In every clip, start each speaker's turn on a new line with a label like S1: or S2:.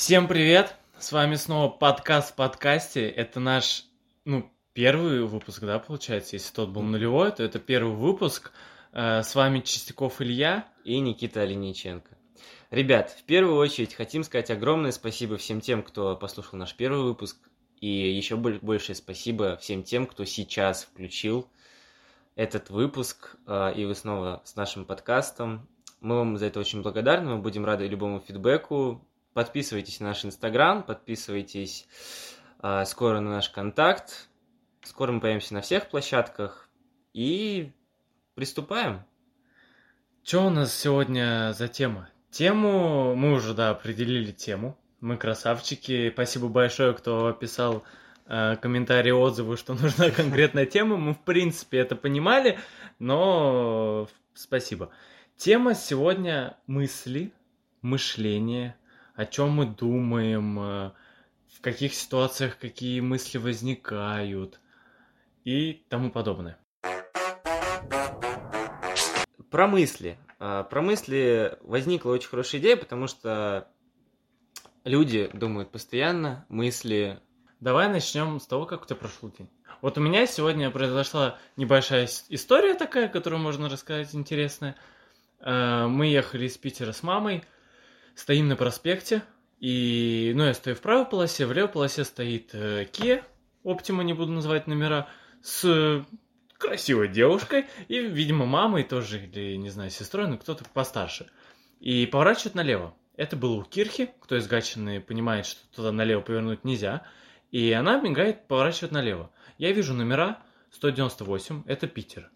S1: Всем привет! С вами снова подкаст в подкасте. Это наш, ну, первый выпуск, да, получается? Если тот был нулевой, то это первый выпуск. Э, С вами Чистяков Илья.
S2: и Никита Олениченко. Ребят, в первую очередь хотим сказать огромное спасибо всем тем, кто послушал наш первый выпуск, и еще боль- большее спасибо всем тем, кто сейчас включил этот выпуск, а, и вы снова с нашим подкастом. Мы вам за это очень благодарны, мы будем рады любому фидбэку. Подписывайтесь на наш инстаграм, подписывайтесь а, скоро на наш контакт. Скоро мы появимся на всех площадках. И приступаем.
S1: Что у нас сегодня за тема? Тему мы уже, да, определили тему. Мы красавчики. Спасибо большое, кто писал э, комментарии, отзывы, что нужна конкретная тема. Мы, в принципе, это понимали, но спасибо. Тема сегодня мысли, мышление, о чем мы думаем, э, в каких ситуациях какие мысли возникают и тому подобное.
S2: Про мысли. А, Про мысли возникла очень хорошая идея, потому что люди думают постоянно, мысли...
S1: Давай начнем с того, как у тебя прошел день. Вот у меня сегодня произошла небольшая история такая, которую можно рассказать интересная. Э, Мы ехали из Питера с мамой, стоим на проспекте, и, ну, я стою в правой полосе, в левой полосе стоит э, Kia, Optima, не буду называть номера, с э, красивой девушкой, и, видимо, мамой тоже, или, не знаю, сестрой, но кто-то постарше. И поворачивает налево. Это было у Кирхи, кто из Гатчины понимает, что туда налево повернуть нельзя. И она мигает, поворачивает налево. Я вижу номера 198, это Питер.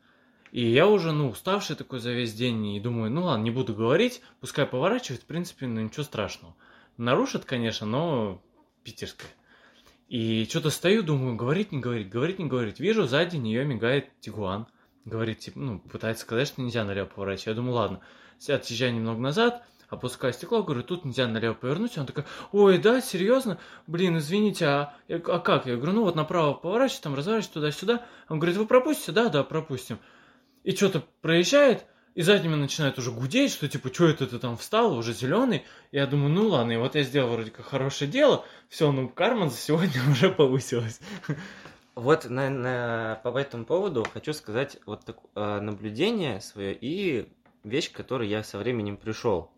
S1: И я уже, ну, уставший такой за весь день, и думаю, ну ладно, не буду говорить, пускай поворачивает, в принципе, ну ничего страшного. Нарушит, конечно, но питерская. И что-то стою, думаю, говорить, не говорить, говорить, не говорить. Вижу, сзади нее мигает Тигуан. Говорит, типа, ну, пытается сказать, что нельзя налево поворачивать. Я думаю, ладно, отъезжаю немного назад, опускаю стекло, говорю, тут нельзя налево повернуть. Она такая, ой, да, серьезно? Блин, извините, а, а как? Я говорю, ну вот направо поворачивай, там разворачивай туда-сюда. Он говорит, вы пропустите? Да, да, пропустим. И что-то проезжает, и меня начинает уже гудеть, что типа, что это ты там встал, уже зеленый. Я думаю, ну ладно, и вот я сделал вроде как хорошее дело, все, ну карман за сегодня уже повысилась.
S2: Вот на, на- по этому поводу хочу сказать вот так, э, наблюдение свое и вещь, к которой я со временем пришел.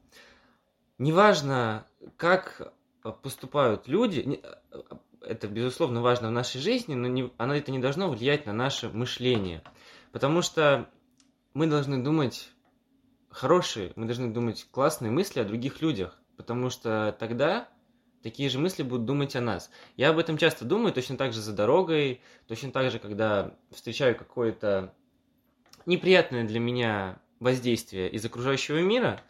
S2: Неважно, как поступают люди, э, это, безусловно, важно в нашей жизни, но не, оно это не должно влиять на наше мышление. Потому что мы должны думать хорошие, мы должны думать классные мысли о других людях. Потому что тогда такие же мысли будут думать о нас. Я об этом часто думаю, точно так же за дорогой, точно так же, когда встречаю какое-то неприятное для меня воздействие из окружающего мира,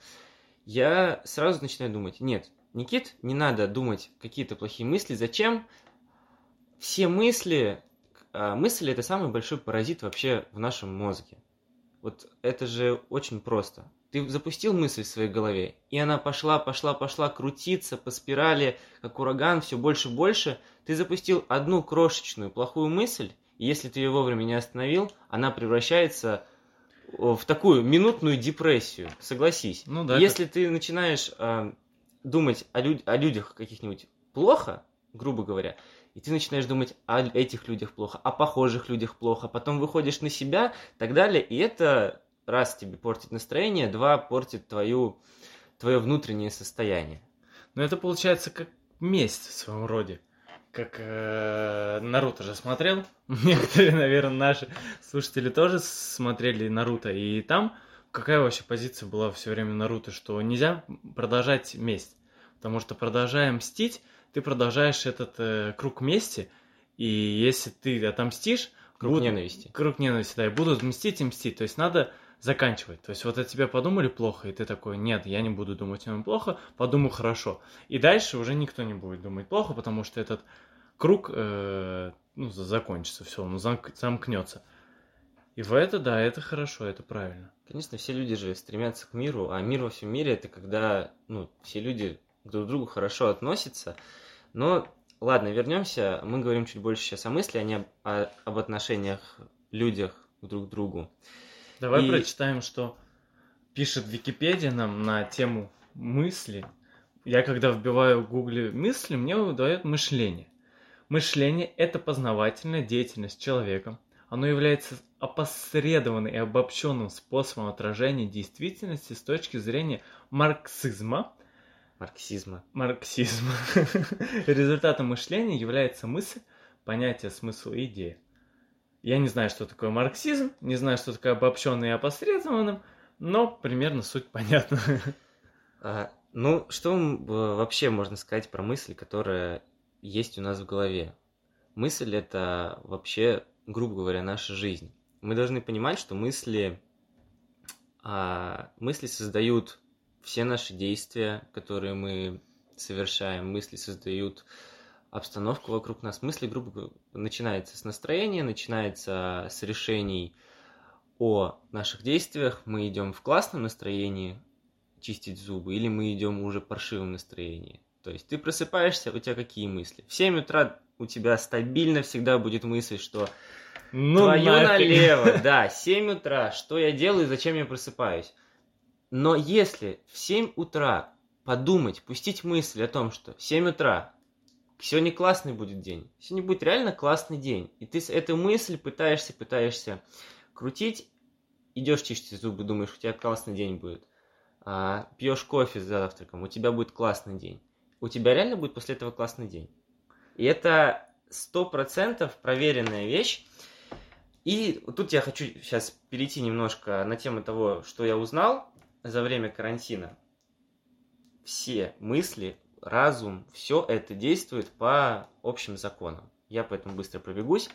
S2: я сразу начинаю думать, нет, Никит, не надо думать какие-то плохие мысли, зачем? Все мысли, а, мысли это самый большой паразит вообще в нашем мозге. Вот это же очень просто. Ты запустил мысль в своей голове, и она пошла, пошла, пошла крутиться по спирали, как ураган, все больше и больше. Ты запустил одну крошечную плохую мысль, и если ты ее вовремя не остановил, она превращается в такую минутную депрессию. Согласись.
S1: Ну да,
S2: Если ты начинаешь а, думать о, люд- о людях каких-нибудь плохо, грубо говоря, и ты начинаешь думать о этих людях плохо, о похожих людях плохо, потом выходишь на себя, так далее, и это раз тебе портит настроение, два портит твою, твое внутреннее состояние.
S1: Но это получается как месть в своем роде. Как э, Наруто же смотрел. Некоторые, наверное, наши слушатели тоже смотрели Наруто. И там какая вообще позиция была все время Наруто, что нельзя продолжать месть. Потому что продолжая мстить, ты продолжаешь этот э, круг мести. И если ты отомстишь,
S2: Круг
S1: будут-
S2: ненависти.
S1: Круг ненависти, да, и будут мстить и мстить. То есть надо заканчивать. То есть вот о тебе подумали плохо, и ты такой, нет, я не буду думать о нем плохо, подумаю хорошо. И дальше уже никто не будет думать плохо, потому что этот круг э, ну, за- закончится, все, он замк- замкнется. И в это, да, это хорошо, это правильно.
S2: Конечно, все люди же стремятся к миру, а мир во всем мире это когда ну, все люди друг к другу хорошо относятся. Но ладно, вернемся. Мы говорим чуть больше сейчас о мысли, а не об, об отношениях людях друг к другу.
S1: Давай
S2: И-
S1: прочитаем, что пишет Википедия нам на тему мысли. я когда вбиваю в гугле мысли, мне выдает мышление. Мышление – это познавательная деятельность человека. Оно является опосредованным и обобщенным способом отражения действительности с точки зрения марксизма.
S2: Марксизма.
S1: Марксизма. Результатом мышления является мысль, понятие, смысл и идея. Я не знаю, что такое марксизм, не знаю, что такое обобщенный и опосредованным, но примерно суть понятна.
S2: А, ну, что вообще можно сказать про мысль, которая есть у нас в голове? Мысль — это вообще, грубо говоря, наша жизнь. Мы должны понимать, что мысли, а, мысли создают все наши действия, которые мы совершаем. Мысли создают обстановку вокруг нас. Мысли, грубо говоря, начинается с настроения, начинается с решений о наших действиях. Мы идем в классном настроении чистить зубы, или мы идем уже в паршивом настроении. То есть ты просыпаешься, у тебя какие мысли? В 7 утра у тебя стабильно всегда будет мысль, что ну, нафиг. налево, да, 7 утра, что я делаю, зачем я просыпаюсь? Но если в 7 утра подумать, пустить мысль о том, что в 7 утра сегодня классный будет день, сегодня будет реально классный день, и ты эту мысль пытаешься, пытаешься крутить, идешь чистить зубы, думаешь, у тебя классный день будет, а, пьешь кофе за завтраком, у тебя будет классный день. У тебя реально будет после этого классный день. И это сто процентов проверенная вещь. И тут я хочу сейчас перейти немножко на тему того, что я узнал за время карантина. Все мысли, разум, все это действует по общим законам. Я поэтому быстро пробегусь.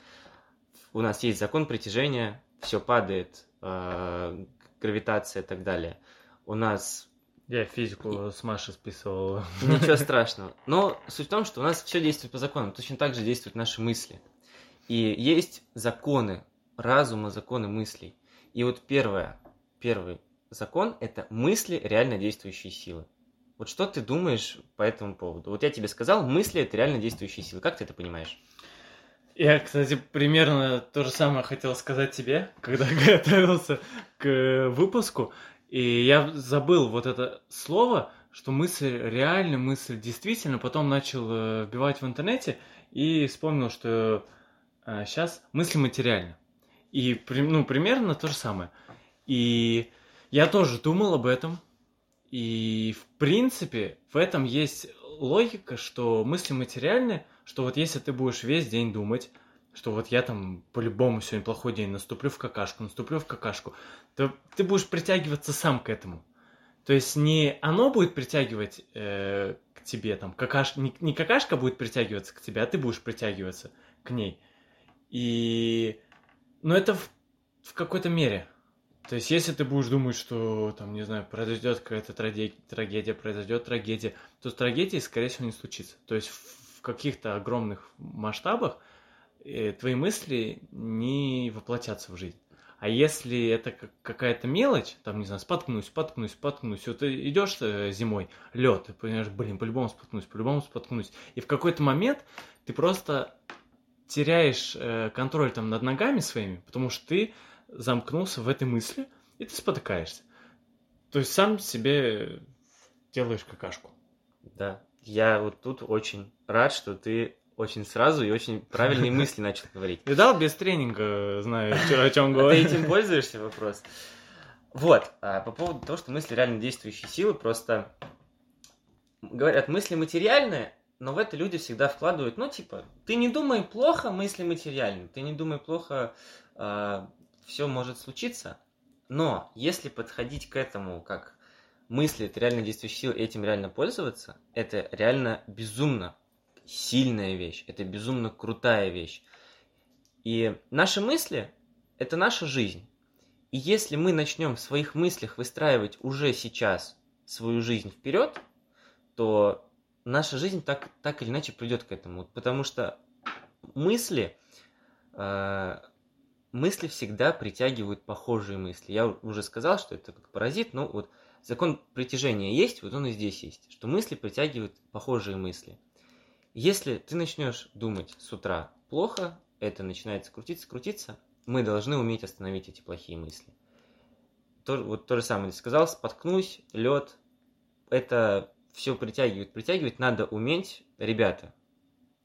S2: У нас есть закон притяжения, все падает, э, гравитация и так далее. У нас
S1: я физику и... с Машей списывал.
S2: Ничего страшного. Но суть в том, что у нас все действует по законам. Точно так же действуют наши мысли. И есть законы разума, законы мыслей. И вот первое, первый закон – это мысли реально действующие силы. Вот что ты думаешь по этому поводу? Вот я тебе сказал, мысли – это реально действующие силы. Как ты это понимаешь?
S1: Я, кстати, примерно то же самое хотел сказать тебе, когда готовился к выпуску. И я забыл вот это слово, что мысль реально, мысль действительно, потом начал э, вбивать в интернете и вспомнил, что э, сейчас мысль материальна. И ну, примерно то же самое. И я тоже думал об этом. И в принципе в этом есть логика, что мысли материальны, что вот если ты будешь весь день думать, что вот я там по-любому сегодня плохой день, наступлю в какашку, наступлю в какашку, то ты будешь притягиваться сам к этому. То есть не оно будет притягивать э, к тебе, там, какаш... не, не какашка будет притягиваться к тебе, а ты будешь притягиваться к ней. И... Но это в, в какой-то мере. То есть, если ты будешь думать, что, там, не знаю, произойдет какая-то трагедия, произойдет трагедия, то с трагедией, скорее всего, не случится. То есть, в, в каких-то огромных масштабах э, твои мысли не воплотятся в жизнь. А если это какая-то мелочь, там, не знаю, споткнусь, споткнусь, споткнусь, вот ты идешь э, зимой, лед, ты понимаешь, блин, по-любому споткнусь, по-любому споткнусь. И в какой-то момент ты просто теряешь э, контроль там над ногами своими, потому что ты замкнулся в этой мысли, и ты спотыкаешься. То есть сам себе делаешь какашку.
S2: Да, я вот тут очень рад, что ты очень сразу и очень правильные мысли начал говорить.
S1: Видал, без тренинга знаю, о чем говорю.
S2: Ты этим пользуешься, вопрос. Вот, а по поводу того, что мысли реально действующие силы, просто говорят, мысли материальные, но в это люди всегда вкладывают, ну, типа, ты не думай плохо, мысли материальные, ты не думай плохо, э, а, все может случиться, но если подходить к этому как мысли, это реально действующие силы, этим реально пользоваться, это реально безумно сильная вещь, это безумно крутая вещь. И наши мысли – это наша жизнь. И если мы начнем в своих мыслях выстраивать уже сейчас свою жизнь вперед, то наша жизнь так, так или иначе придет к этому. Потому что мысли, э, мысли всегда притягивают похожие мысли. Я уже сказал, что это как паразит, но вот закон притяжения есть, вот он и здесь есть, что мысли притягивают похожие мысли. Если ты начнешь думать с утра плохо, это начинает крутиться, крутиться, мы должны уметь остановить эти плохие мысли. То, вот то же самое сказал, споткнусь, лед, это все притягивает, притягивает, надо уметь, ребята,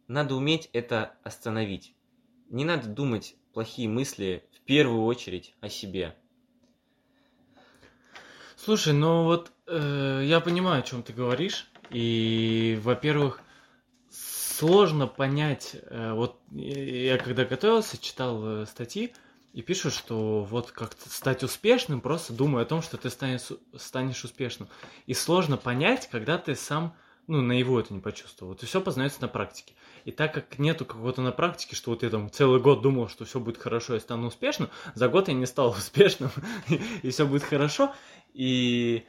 S2: надо уметь это остановить. Не надо думать плохие мысли в первую очередь о себе.
S1: Слушай, ну вот э, я понимаю, о чем ты говоришь. И, во-первых, сложно понять. Э, вот я когда готовился, читал э, статьи, и пишут, что вот как стать успешным, просто думая о том, что ты станешь, станешь успешным. И сложно понять, когда ты сам, ну, на его это не почувствовал. Вот и все познается на практике. И так как нету какого-то на практике, что вот я там целый год думал, что все будет хорошо, я стану успешным, за год я не стал успешным, и все будет хорошо. И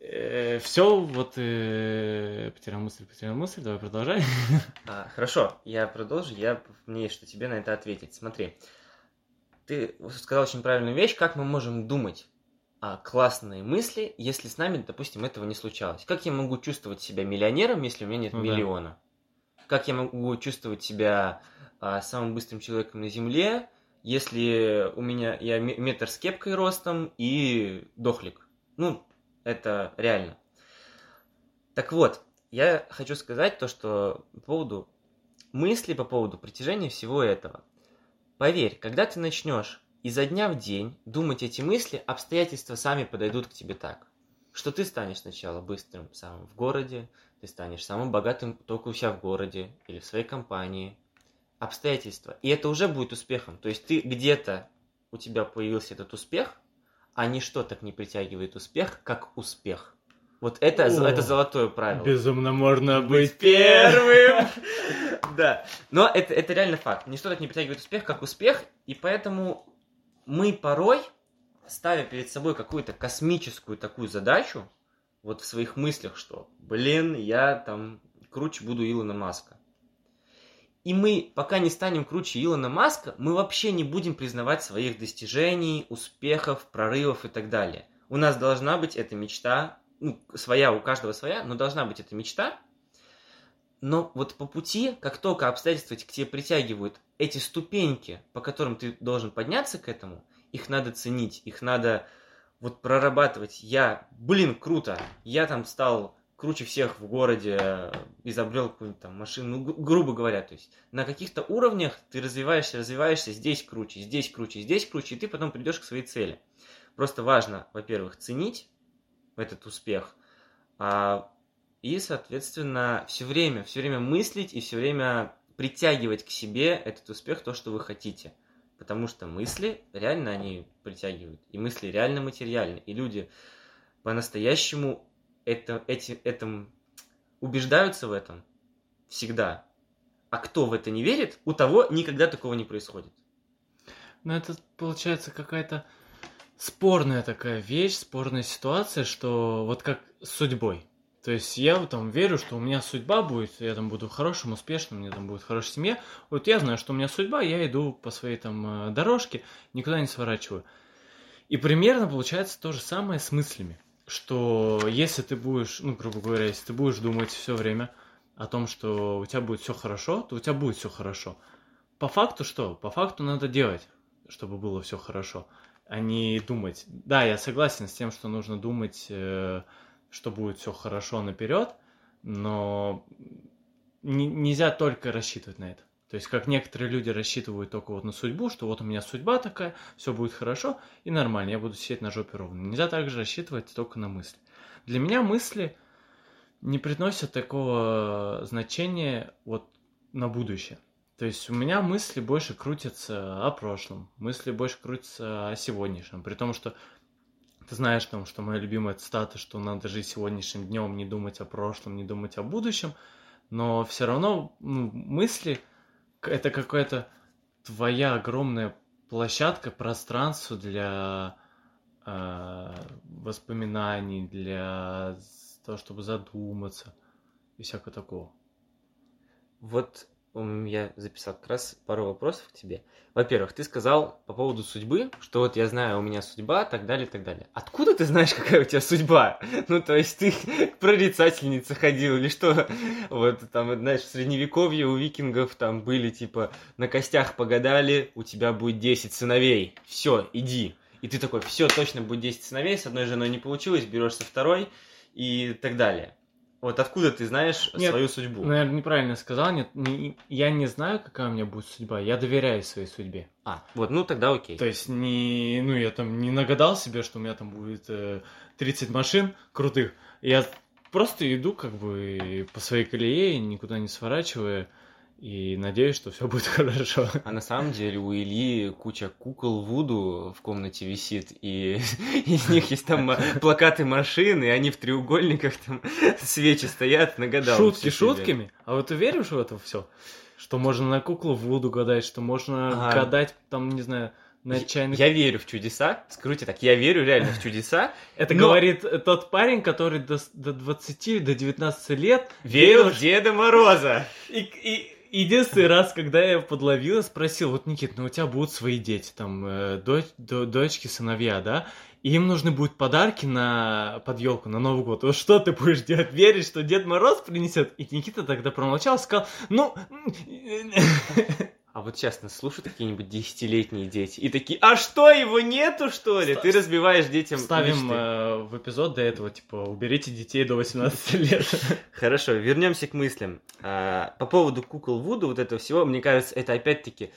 S1: э, все, вот э, потерял мысль, потерял мысль, давай продолжай.
S2: А, хорошо, я продолжу, я мне что тебе на это ответить. Смотри, ты сказал очень правильную вещь, как мы можем думать а, классные мысли, если с нами, допустим, этого не случалось. Как я могу чувствовать себя миллионером, если у меня нет ну, миллиона? Да. Как я могу чувствовать себя а, самым быстрым человеком на Земле, если у меня я метр с кепкой ростом и дохлик? Ну, это реально. Так вот, я хочу сказать то, что по поводу мысли, по поводу притяжения всего этого – Поверь, когда ты начнешь изо дня в день думать эти мысли, обстоятельства сами подойдут к тебе так, что ты станешь сначала быстрым самым в городе, ты станешь самым богатым только у себя в городе или в своей компании. Обстоятельства. И это уже будет успехом. То есть ты где-то, у тебя появился этот успех, а ничто так не притягивает успех, как успех. Вот это, О, это золотое правило.
S1: Безумно можно быть первым.
S2: Да. Но это, это реально факт. Ничто так не притягивает успех, как успех. И поэтому мы порой, ставя перед собой какую-то космическую такую задачу, вот в своих мыслях, что, блин, я там круче буду Илона Маска. И мы, пока не станем круче Илона Маска, мы вообще не будем признавать своих достижений, успехов, прорывов и так далее. У нас должна быть эта мечта ну, своя, у каждого своя, но должна быть эта мечта. Но вот по пути, как только обстоятельства к тебе притягивают эти ступеньки, по которым ты должен подняться к этому, их надо ценить, их надо вот прорабатывать. Я, блин, круто, я там стал круче всех в городе, изобрел какую-нибудь там машину, ну, грубо говоря, то есть на каких-то уровнях ты развиваешься, развиваешься, здесь круче, здесь круче, здесь круче, и ты потом придешь к своей цели. Просто важно, во-первых, ценить этот успех. А, и, соответственно, все время, все время мыслить и все время притягивать к себе этот успех, то, что вы хотите. Потому что мысли реально они притягивают. И мысли реально материальны. И люди по-настоящему это, эти, этом убеждаются в этом всегда. А кто в это не верит, у того никогда такого не происходит.
S1: Ну, это получается какая-то спорная такая вещь, спорная ситуация, что вот как с судьбой. То есть я там верю, что у меня судьба будет, я там буду хорошим, успешным, у меня там будет хорошая семья. Вот я знаю, что у меня судьба, я иду по своей там э, дорожке, никуда не сворачиваю. И примерно получается то же самое с мыслями. Что если ты будешь, ну, грубо говоря, если ты будешь думать все время о том, что у тебя будет все хорошо, то у тебя будет все хорошо. По факту что? По факту надо делать, чтобы было все хорошо а не думать. Да, я согласен с тем, что нужно думать, э, что будет все хорошо наперед, но нельзя только рассчитывать на это. То есть, как некоторые люди рассчитывают только вот на судьбу, что вот у меня судьба такая, все будет хорошо и нормально, я буду сидеть на жопе ровно. Нельзя также рассчитывать только на мысли. Для меня мысли не приносят такого значения вот на будущее. То есть у меня мысли больше крутятся о прошлом, мысли больше крутятся о сегодняшнем. При том, что ты знаешь, там, что моя любимая цитата, что надо жить сегодняшним днем, не думать о прошлом, не думать о будущем. Но все равно ну, мысли это какая-то твоя огромная площадка, пространство для э, воспоминаний, для того, чтобы задуматься и всякого такого.
S2: Вот я записал как раз пару вопросов к тебе. Во-первых, ты сказал по поводу судьбы, что вот я знаю, у меня судьба, так далее, так далее. Откуда ты знаешь, какая у тебя судьба? Ну, то есть ты к прорицательнице ходил или что? Вот там, знаешь, в средневековье у викингов там были типа на костях погадали, у тебя будет 10 сыновей. Все, иди. И ты такой, все, точно будет 10 сыновей, с одной женой не получилось, берешь со второй и так далее. Вот откуда ты знаешь
S1: Нет,
S2: свою судьбу?
S1: Наверное, неправильно сказал. Нет, не- я не знаю, какая у меня будет судьба. Я доверяю своей судьбе.
S2: А, вот, ну тогда окей.
S1: То есть не, ну я там не нагадал себе, что у меня там будет э, 30 машин крутых. Я просто иду как бы по своей колее, никуда не сворачивая, и надеюсь, что все будет хорошо.
S2: А на самом деле у Ильи куча кукол Вуду в комнате висит, и из них есть там плакаты машин, и они в треугольниках там свечи стоят, нагадал.
S1: Шутки шутками. А вот ты веришь в это все? Что можно на куклу Вуду гадать, что можно
S2: Ага.
S1: гадать, там, не знаю, на чайных...
S2: Я верю в чудеса, скажу тебе так, я верю реально в чудеса,
S1: Это
S2: но-
S1: говорит тот парень, который до, до 20, до 19 лет
S2: верил в Деда Мороза.
S1: И, и единственный раз, когда я подловил, спросил, вот, Никит, ну у тебя будут свои дети, там, э, дочь, до- дочки, сыновья, да? И им нужны будут подарки на под елку на Новый год. Вот что ты будешь делать? Веришь, что Дед Мороз принесет? И Никита тогда промолчал, сказал, ну...
S2: А вот сейчас нас слушают какие-нибудь десятилетние дети и такие, а что, его нету, что ли?
S1: Ста-
S2: Ты разбиваешь детям
S1: Ставим
S2: мечты.
S1: э, в эпизод до этого, типа, уберите детей до 18 лет.
S2: Хорошо, вернемся к мыслям. А, по поводу кукол Вуду, вот этого всего, мне кажется, это опять-таки,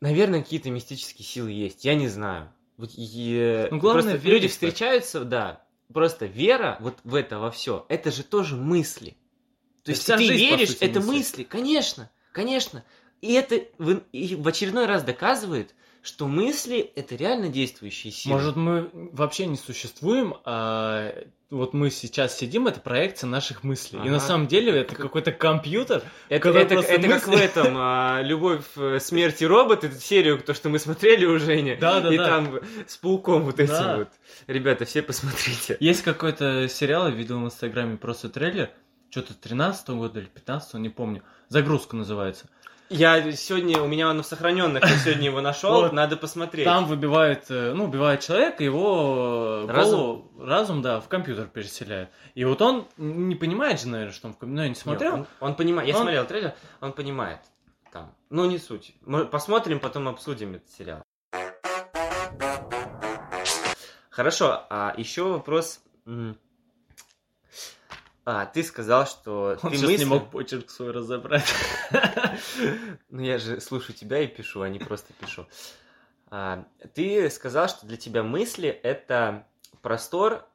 S2: наверное, какие-то мистические силы есть. Я не знаю. Вот и-
S1: Ну, главное,
S2: просто
S1: верить
S2: люди встречаются, да. Просто вера вот в это во все, это же тоже мысли. То есть ты
S1: жизнь,
S2: веришь,
S1: сути,
S2: это
S1: мысли.
S2: мысли, конечно, конечно. И это в, и очередной раз доказывает, что мысли это реально действующие силы.
S1: Может, мы вообще не существуем, а вот мы сейчас сидим, это проекция наших мыслей. И
S2: Ага.
S1: на самом деле это какой-то компьютер.
S2: Это, это, это как в
S1: мысли-
S2: этом а, Любовь, э, смерть и робот, эту серию, то, что мы смотрели у Жени.
S1: Да, да,
S2: и
S1: да.
S2: там с пауком вот этим
S1: Да.
S2: вот. Ребята, все посмотрите.
S1: Есть какой-то сериал, я видел в Инстаграме просто трейлер, что-то 13 года или 15 не помню. Загрузка называется.
S2: Я сегодня, у меня он в сохраненных, я сегодня его нашел,
S1: Вот.
S2: надо посмотреть.
S1: Там выбивает, э, ну, убивает человека, его
S2: Разум?
S1: голову- разум, да, в компьютер переселяет. И вот он не понимает же, наверное, что он в компьютере, ну, я не смотрел.
S2: Он, он понимает, я
S1: Он-
S2: смотрел трейлер, он понимает. Там. Ну, не суть. Мы посмотрим, потом обсудим этот сериал. Хорошо, а еще вопрос. А, ты сказал, что
S1: Он
S2: ты мысли...
S1: не мог почерк свой разобрать.
S2: Ну, я же слушаю тебя и пишу, а не просто пишу. А, ты сказал, что для тебя мысли — это простор,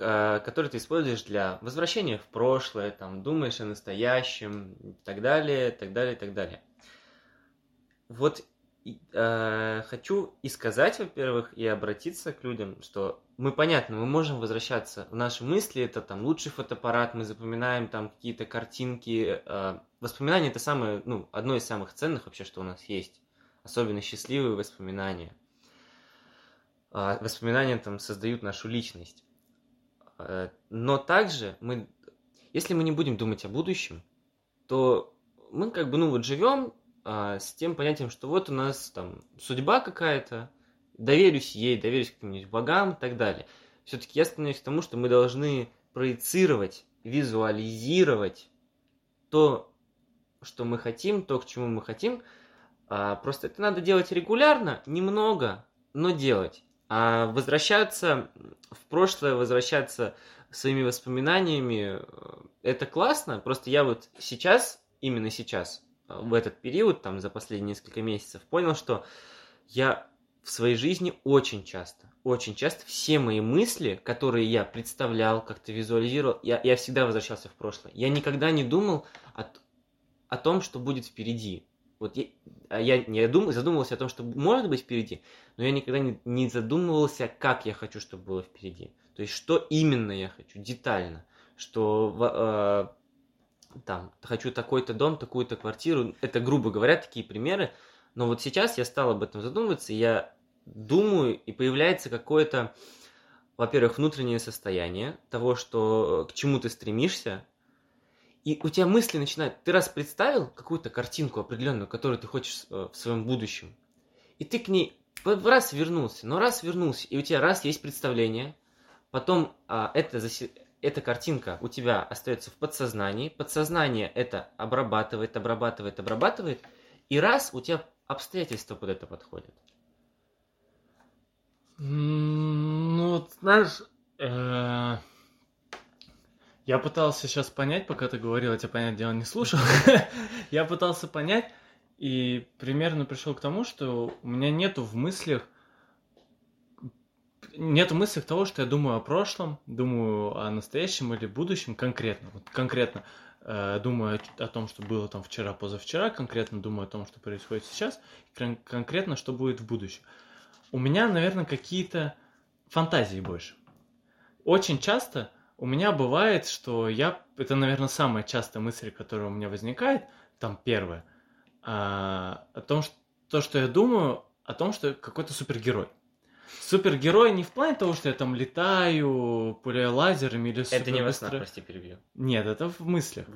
S2: а, который ты используешь для возвращения в прошлое, там, думаешь о настоящем, и так далее, так далее, так далее. Вот и, э, хочу и сказать, во-первых, и обратиться к людям, что мы, понятно, мы можем возвращаться в наши мысли, это там лучший фотоаппарат, мы запоминаем там какие-то картинки. э, воспоминания это самое, ну, одно из самых ценных вообще, что у нас есть. Особенно счастливые воспоминания. А, воспоминания там создают нашу личность. Э, но также мы, если мы не будем думать о будущем, то мы как бы, ну вот живем а, с тем понятием, что вот у нас там судьба какая-то, доверюсь ей, доверюсь каким-нибудь богам и так далее. Все-таки я склоняюсь к тому, что мы должны проецировать, визуализировать то, что мы хотим, то, к чему мы хотим. А, просто это надо делать регулярно, немного, но делать. А возвращаться в прошлое, возвращаться своими воспоминаниями, э, это классно. Просто я вот сейчас, именно сейчас, в этот период, там, за последние несколько месяцев, понял, что я в своей жизни очень часто, очень часто все мои мысли, которые я представлял, как-то визуализировал, я, я всегда возвращался в прошлое. Я никогда не думал о, о том, что будет впереди. Вот я, а я не дум, задумывался о том, что может быть впереди, но я никогда не, не задумывался, как я хочу, чтобы было впереди. То есть, что именно я хочу, детально. Что э, там, хочу такой-то дом, такую-то квартиру. Это, грубо говоря, такие примеры. Но вот сейчас я стал об этом задумываться, и я думаю, и появляется какое-то, во-первых, внутреннее состояние того, что э, к чему ты стремишься, и у тебя мысли начинают... Ты раз представил какую-то картинку определенную, которую ты хочешь э, в своем будущем, и ты к ней раз вернулся, но раз вернулся, и у тебя раз есть представление, потом а, это, засе- эта картинка у тебя остается в подсознании, подсознание это обрабатывает, обрабатывает, обрабатывает, и раз у тебя обстоятельства под это подходят.
S1: Ну, вот, знаешь, э, Я пытался сейчас понять, пока ты говорил, я тебя, понять дело, не слушал. я пытался понять, и примерно пришел к тому, что у меня нету в мыслях нет в мыслях того, что я думаю о прошлом, думаю о настоящем или будущем конкретно. Вот конкретно э, думаю о, том, что было там вчера, позавчера, конкретно думаю о том, что происходит сейчас, кон- конкретно, что будет в будущем. У меня, наверное, какие-то фантазии больше. Очень часто у меня бывает, что я... Это, наверное, самая частая мысль, которая у меня возникает, там первая, а, о том, что то, что я думаю, о том, что какой-то супергерой. Супергерой не в плане того, что я там летаю, пуляю лазерами или
S2: Это не во снах, прости, перебью.
S1: Нет, это в мыслях.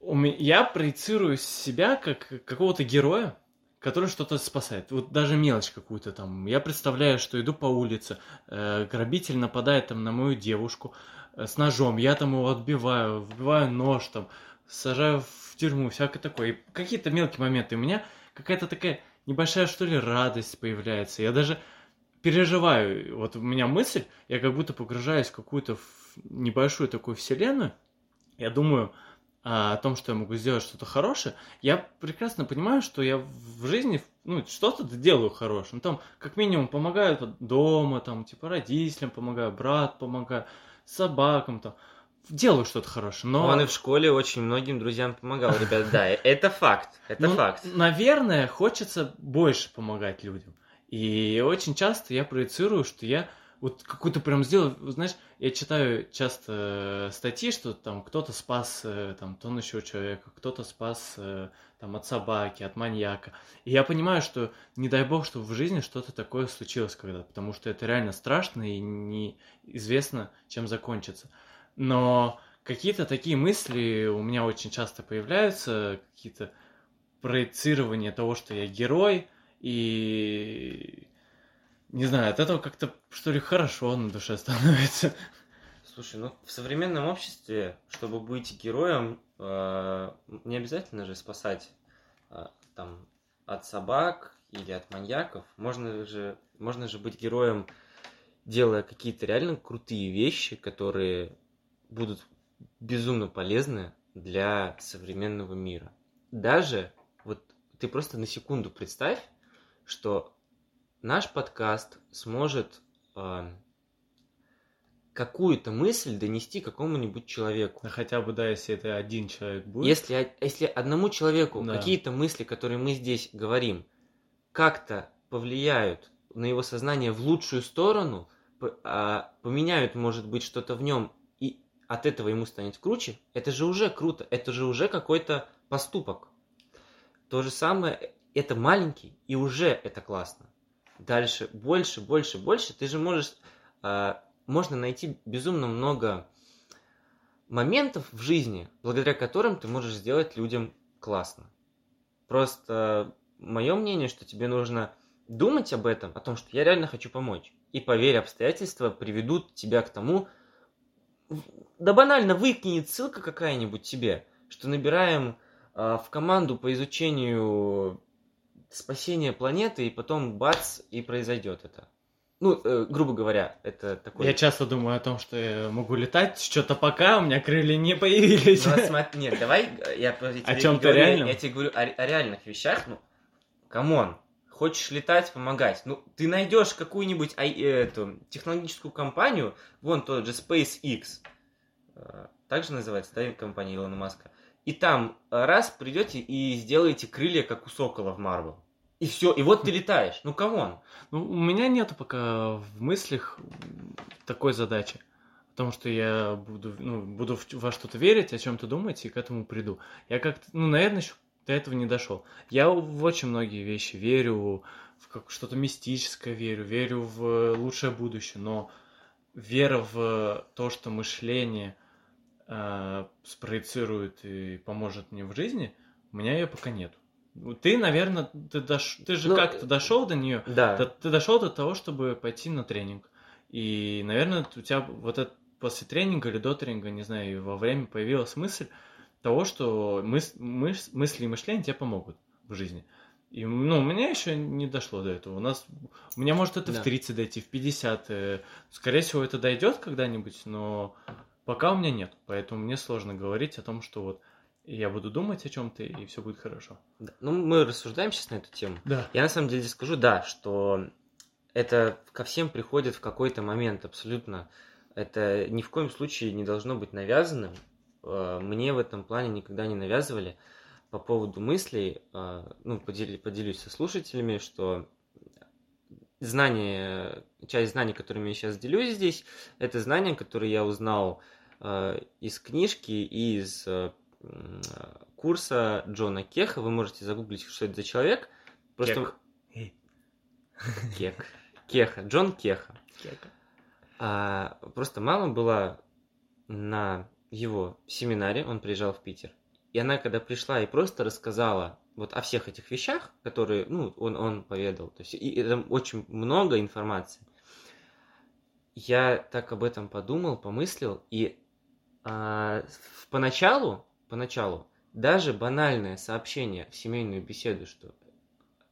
S1: У ме- Я проецирую себя как какого-то героя, который что-то спасает. Вот даже мелочь какую-то там. Я представляю, что иду по улице, э, грабитель нападает там на мою девушку э, с ножом, я там его отбиваю, вбиваю нож там, сажаю в тюрьму, всякое такое. И какие-то мелкие моменты. У меня какая-то такая небольшая, что ли, радость появляется. Я даже переживаю. Вот у меня мысль, я как будто погружаюсь в какую-то небольшую такую вселенную. Я думаю а, о том, что я могу сделать что-то хорошее. Я прекрасно понимаю, что я в жизни ну, что-то делаю хорошее. Ну, там, как минимум, помогаю дома, там, типа, родителям помогаю, брат помогаю, собакам, там. Делаю что-то хорошее. Но...
S2: Он и в школе очень многим друзьям помогал, ребят, да, это факт, это
S1: Ну,
S2: факт.
S1: Наверное, хочется больше помогать людям. И очень часто я проецирую, что я вот какую-то прям сделал, знаешь, я читаю часто статьи, что там кто-то спас э, там тонущего человека, кто-то спас э, там от собаки, от маньяка. И я понимаю, что не дай бог, что в жизни что-то такое случилось когда, потому что это реально страшно и неизвестно, чем закончится. Но какие-то такие мысли у меня очень часто появляются, какие-то проецирование того, что я герой, и не знаю, от этого как-то, что ли, хорошо на душе становится.
S2: Слушай, ну в современном обществе, чтобы быть героем, э, не обязательно же спасать э, там от собак или от маньяков. Можно же, можно же быть героем, делая какие-то реально крутые вещи, которые будут безумно полезны для современного мира. Даже вот ты просто на секунду представь, что наш подкаст сможет э, какую-то мысль донести какому-нибудь человеку.
S1: Да хотя бы, да, если это один человек будет.
S2: Если, если одному человеку
S1: Да.
S2: какие-то мысли, которые мы здесь говорим, как-то повлияют на его сознание в лучшую сторону, а, поменяют, может быть, что-то в нем, и от этого ему станет круче, это же уже круто, это же уже какой-то поступок. То же самое, это маленький, и уже это классно. Дальше, больше, больше, больше, ты же можешь, а, можно найти безумно много моментов в жизни, благодаря которым ты можешь сделать людям классно. Просто мое мнение, что тебе нужно думать об этом, о том, что я реально хочу помочь. И поверь, обстоятельства приведут тебя к тому, да банально выкинет ссылка какая-нибудь тебе, что набираем а, в команду по изучению спасения планеты, и потом бац, и произойдет это. Ну, э, грубо говоря, это такой...
S1: Я часто думаю о том, что я могу летать, что-то пока у меня крылья не появились.
S2: Ну, смотри, нет, давай, э, я, я
S1: О
S2: говорю,
S1: реальном?
S2: Я тебе говорю о, о реальных вещах, ну, come on, хочешь летать, помогать, ну, ты найдешь какую-нибудь э, эту, технологическую компанию, вон тот же SpaceX, э, так же называется, да, компания Илона Маска, и там э, раз придете и сделаете крылья, как у сокола в Marvel. И все, и вот ты летаешь. Ну, come on.
S1: Ну, у меня нету пока в мыслях такой задачи. Потому что я буду, ну, буду во что-то верить, о чем-то думать и к этому приду. Я как-то, ну, наверное, еще до этого не дошел. Я в очень многие вещи верю, в как что-то мистическое верю, верю в лучшее будущее, но вера в то, что мышление э, спроецирует и поможет мне в жизни, у меня ее пока нет. Ты, наверное, ты, дош... ты же
S2: Ну,
S1: как-то дошел до нее.
S2: Да.
S1: Да, ты дошел до того, чтобы пойти на тренинг. И, наверное, у тебя вот это после тренинга или до тренинга, не знаю, во время появилась мысль того, что мыс- мыс- мысли и мышление тебе помогут в жизни. И, ну, у меня еще не дошло до этого. У нас, у меня может это
S2: Да.
S1: в 30 дойти, в 50. э, Скорее всего, это дойдет когда-нибудь, но пока у меня нет, поэтому мне сложно говорить о том, что вот я буду думать о чем-то, и все будет хорошо.
S2: Да. Ну, мы рассуждаем сейчас на эту тему.
S1: Да.
S2: Я на самом деле скажу, да, что это ко всем приходит в какой-то момент абсолютно. Это ни в коем случае не должно быть навязанным. Э, мне в этом плане никогда не навязывали. По поводу мыслей, э, ну, поделюсь со слушателями, что знания, часть знаний, которыми я сейчас делюсь здесь, это знания, которые я узнал из книжки и из э, курса Джона Кеха. Вы можете загуглить, что это за человек.
S1: Просто...
S2: Кек. Кек. Кеха. Джон Кеха.
S1: Кека.
S2: А, просто мама была на его семинаре, он приезжал в Питер. И она, когда пришла и просто рассказала вот о всех этих вещах, которые, ну, он, он поведал, то есть и, и там очень много информации. Я так об этом подумал, помыслил, и а, поначалу, поначалу, даже банальное сообщение в семейную беседу, что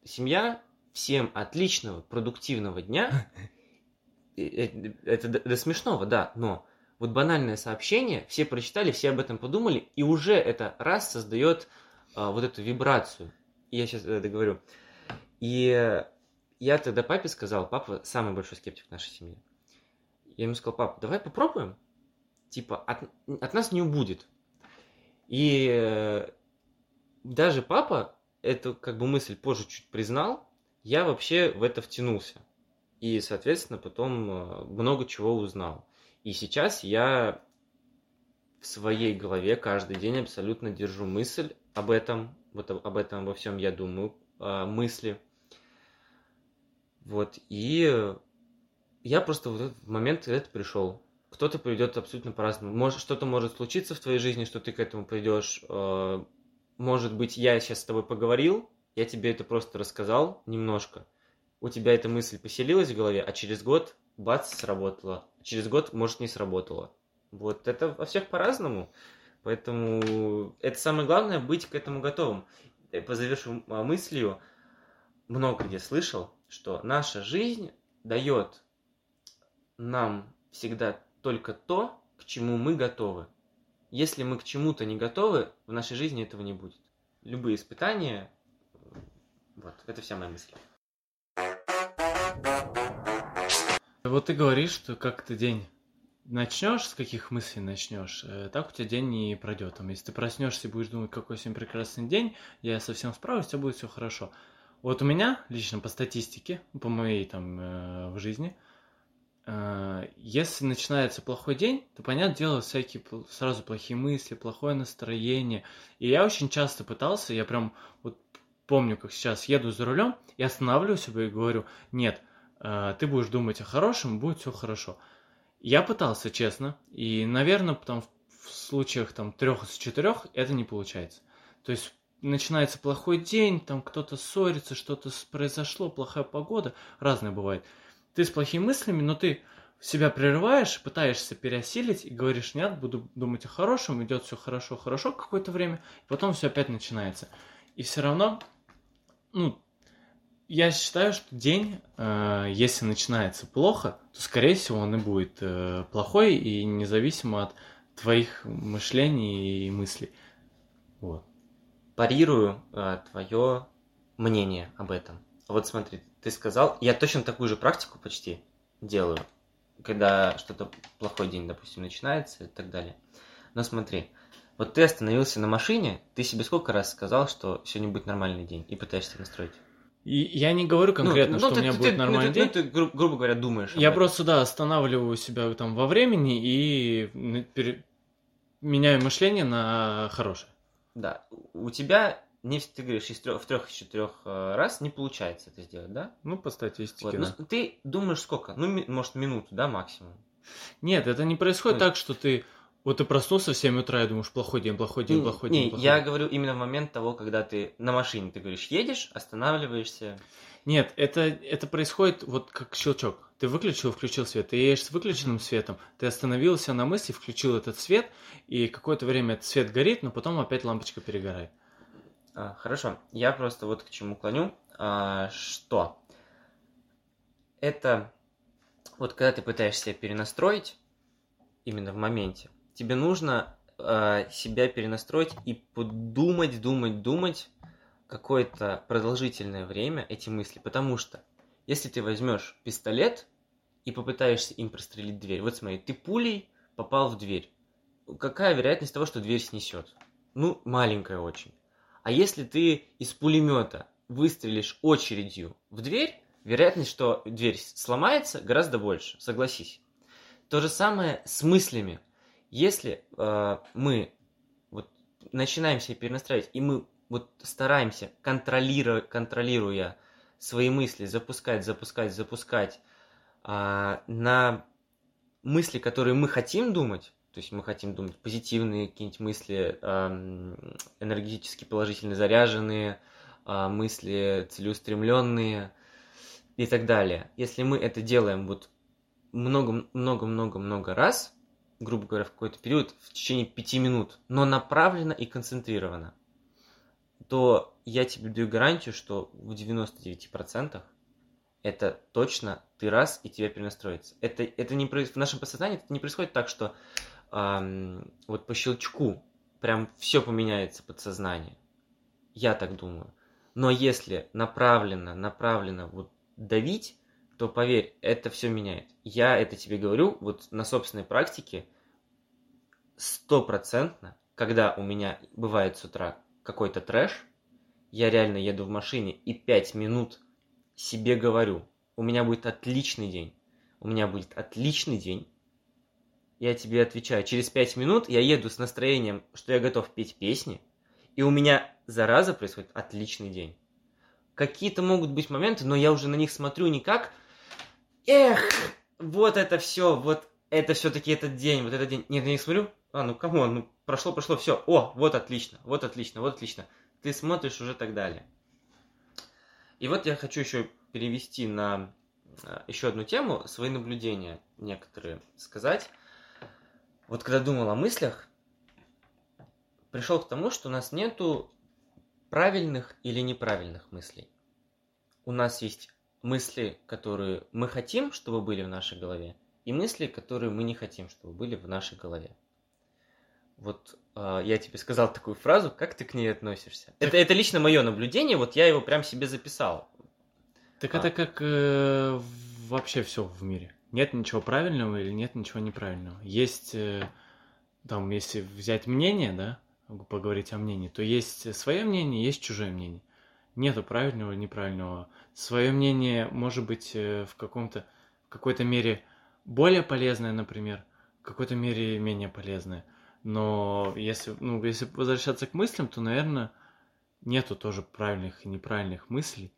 S2: семья, всем отличного, продуктивного дня, это до, до смешного, да, но вот банальное сообщение, все прочитали, все об этом подумали, и уже это раз создает а, вот эту вибрацию. И я сейчас это говорю. И я тогда папе сказал, папа самый большой скептик в нашей семье. Я ему сказал, папа, давай попробуем. Типа, от, от нас не убудет. И э, даже папа эту как бы мысль позже чуть признал, я вообще в это втянулся. И, соответственно, потом э, много чего узнал. И сейчас я в своей голове каждый день абсолютно держу мысль об этом, вот об этом во всем я думаю, а, мысли. Вот, и я просто в этот момент это пришел. Кто-то придет абсолютно по-разному. Может, что-то может случиться в твоей жизни, что ты к этому придешь. А, может быть, я сейчас с тобой поговорил, я тебе это просто рассказал немножко. У тебя эта мысль поселилась в голове, а через год, бац, сработала. Через год, может, не сработала. Вот это во всех по-разному. Поэтому это самое главное, быть к этому готовым. По завершу а, мыслью, много где слышал, что наша жизнь дает нам всегда только то, к чему мы готовы. Если мы к чему-то не готовы, в нашей жизни этого не будет. Любые испытания, вот, это вся моя мысль.
S1: Вот ты говоришь, что как-то день начнешь, с каких мыслей начнешь, э, так у тебя день не пройдет. Там, если ты проснешься и будешь думать, какой сегодня прекрасный день, я совсем справлюсь, у тебя будет все хорошо. Вот у меня, лично по статистике, по моей там э, в жизни, если начинается плохой день, то, понятное дело, всякие сразу плохие мысли, плохое настроение. И я очень часто пытался, я прям вот помню, как сейчас еду за рулем, и останавливаю себя и говорю, нет, ты будешь думать о хорошем, будет все хорошо. Я пытался, честно, и, наверное, там в случаях там трех из четырех это не получается. То есть начинается плохой день, там кто-то ссорится, что-то произошло, плохая погода, разное бывает. Ты с плохими мыслями, но ты себя прерываешь, пытаешься переосилить и говоришь, нет, буду думать о хорошем, идет все хорошо, хорошо какое-то время, и потом все опять начинается. И все равно, ну, я считаю, что день, э, если начинается плохо, то, скорее всего, он и будет э, плохой, и независимо от твоих мышлений и мыслей. Вот.
S2: Парирую э, твое мнение об этом. Вот смотри, ты сказал, я точно такую же практику почти делаю, когда что-то плохой день, допустим, начинается и так далее. Но смотри, вот ты остановился на машине, ты себе сколько раз сказал, что сегодня будет нормальный день, и пытаешься настроить?
S1: И я не говорю ну, конкретно, ну, что ты, у меня
S2: ты,
S1: будет
S2: ты,
S1: нормальный
S2: ну,
S1: день.
S2: Ну, ты, гру- грубо говоря, думаешь.
S1: Я просто, да, останавливаю себя там во времени и пере... меняю мышление на хорошее.
S2: Да. У тебя, не, ты говоришь, из трех, в трех из четырех э, раз не получается это сделать, да?
S1: Ну, по статистике,
S2: вот.
S1: да.
S2: Ну, ты думаешь сколько? Ну, ми- может, минуту, да, максимум?
S1: Нет, это не происходит ну, так, что ты вот ты проснулся в 7 утра и думаешь, плохой день, плохой день, плохой
S2: не,
S1: день. Плохой
S2: я говорю именно в момент того, когда ты на машине, ты говоришь, едешь, останавливаешься.
S1: Нет, это, это происходит вот как щелчок. Ты выключил, включил свет, ты едешь с выключенным светом, ты остановился на мысли, включил этот свет, и какое-то время этот свет горит, но потом опять лампочка перегорает.
S2: А, хорошо, я просто вот к чему клоню, а, что это вот когда ты пытаешься перенастроить именно в моменте, тебе нужно э, себя перенастроить и подумать, думать, думать какое-то продолжительное время эти мысли. Потому что если ты возьмешь пистолет и попытаешься им прострелить дверь, вот смотри, ты пулей попал в дверь. Какая вероятность того, что дверь снесет? Ну, маленькая очень. А если ты из пулемета выстрелишь очередью в дверь, вероятность, что дверь сломается, гораздо больше, согласись. То же самое с мыслями. Если э, мы вот начинаем себя перенастраивать, и мы вот стараемся, контролируя, контролируя свои мысли, запускать, запускать, запускать э, на мысли, которые мы хотим думать, то есть мы хотим думать позитивные какие-нибудь мысли, э, энергетически положительно заряженные, э, мысли целеустремленные и так далее. Если мы это делаем вот много-много-много-много раз, грубо говоря, в какой-то период, в течение пяти минут, но направленно и концентрированно, то я тебе даю гарантию, что в 99% это точно ты раз и тебя перенастроится. Это, это не в нашем подсознании это не происходит так, что эм, вот по щелчку прям все поменяется подсознание. Я так думаю. Но если направленно, направленно вот давить, то поверь, это все меняет. Я это тебе говорю вот на собственной практике стопроцентно, когда у меня бывает с утра какой-то трэш, я реально еду в машине и пять минут себе говорю, у меня будет отличный день, у меня будет отличный день. Я тебе отвечаю, через пять минут я еду с настроением, что я готов петь песни, и у меня зараза происходит отличный день. Какие-то могут быть моменты, но я уже на них смотрю не как эх, вот это все, вот это все-таки этот день, вот этот день. Нет, я не смотрю, а, ну кому, ну прошло, прошло, все, о, вот отлично, вот отлично, вот отлично. Ты смотришь уже так далее. И вот я хочу еще перевести на а, еще одну тему, свои наблюдения некоторые сказать. Вот когда думал о мыслях, пришел к тому, что у нас нету правильных или неправильных мыслей. У нас есть мысли, которые мы хотим, чтобы были в нашей голове, и мысли, которые мы не хотим, чтобы были в нашей голове. Вот э, я тебе сказал такую фразу, как ты к ней относишься? Так... Это, это лично мое наблюдение, вот я его прям себе записал.
S1: Так а. это как э, вообще все в мире. Нет ничего правильного или нет ничего неправильного. Есть, э, там, если взять мнение, да, поговорить о мнении, то есть свое мнение, есть чужое мнение нету правильного и неправильного. Свое мнение может быть э, в каком-то в какой-то мере более полезное, например, в какой-то мере менее полезное. Но если, ну, если возвращаться к мыслям, то, наверное, нету тоже правильных и неправильных мыслей.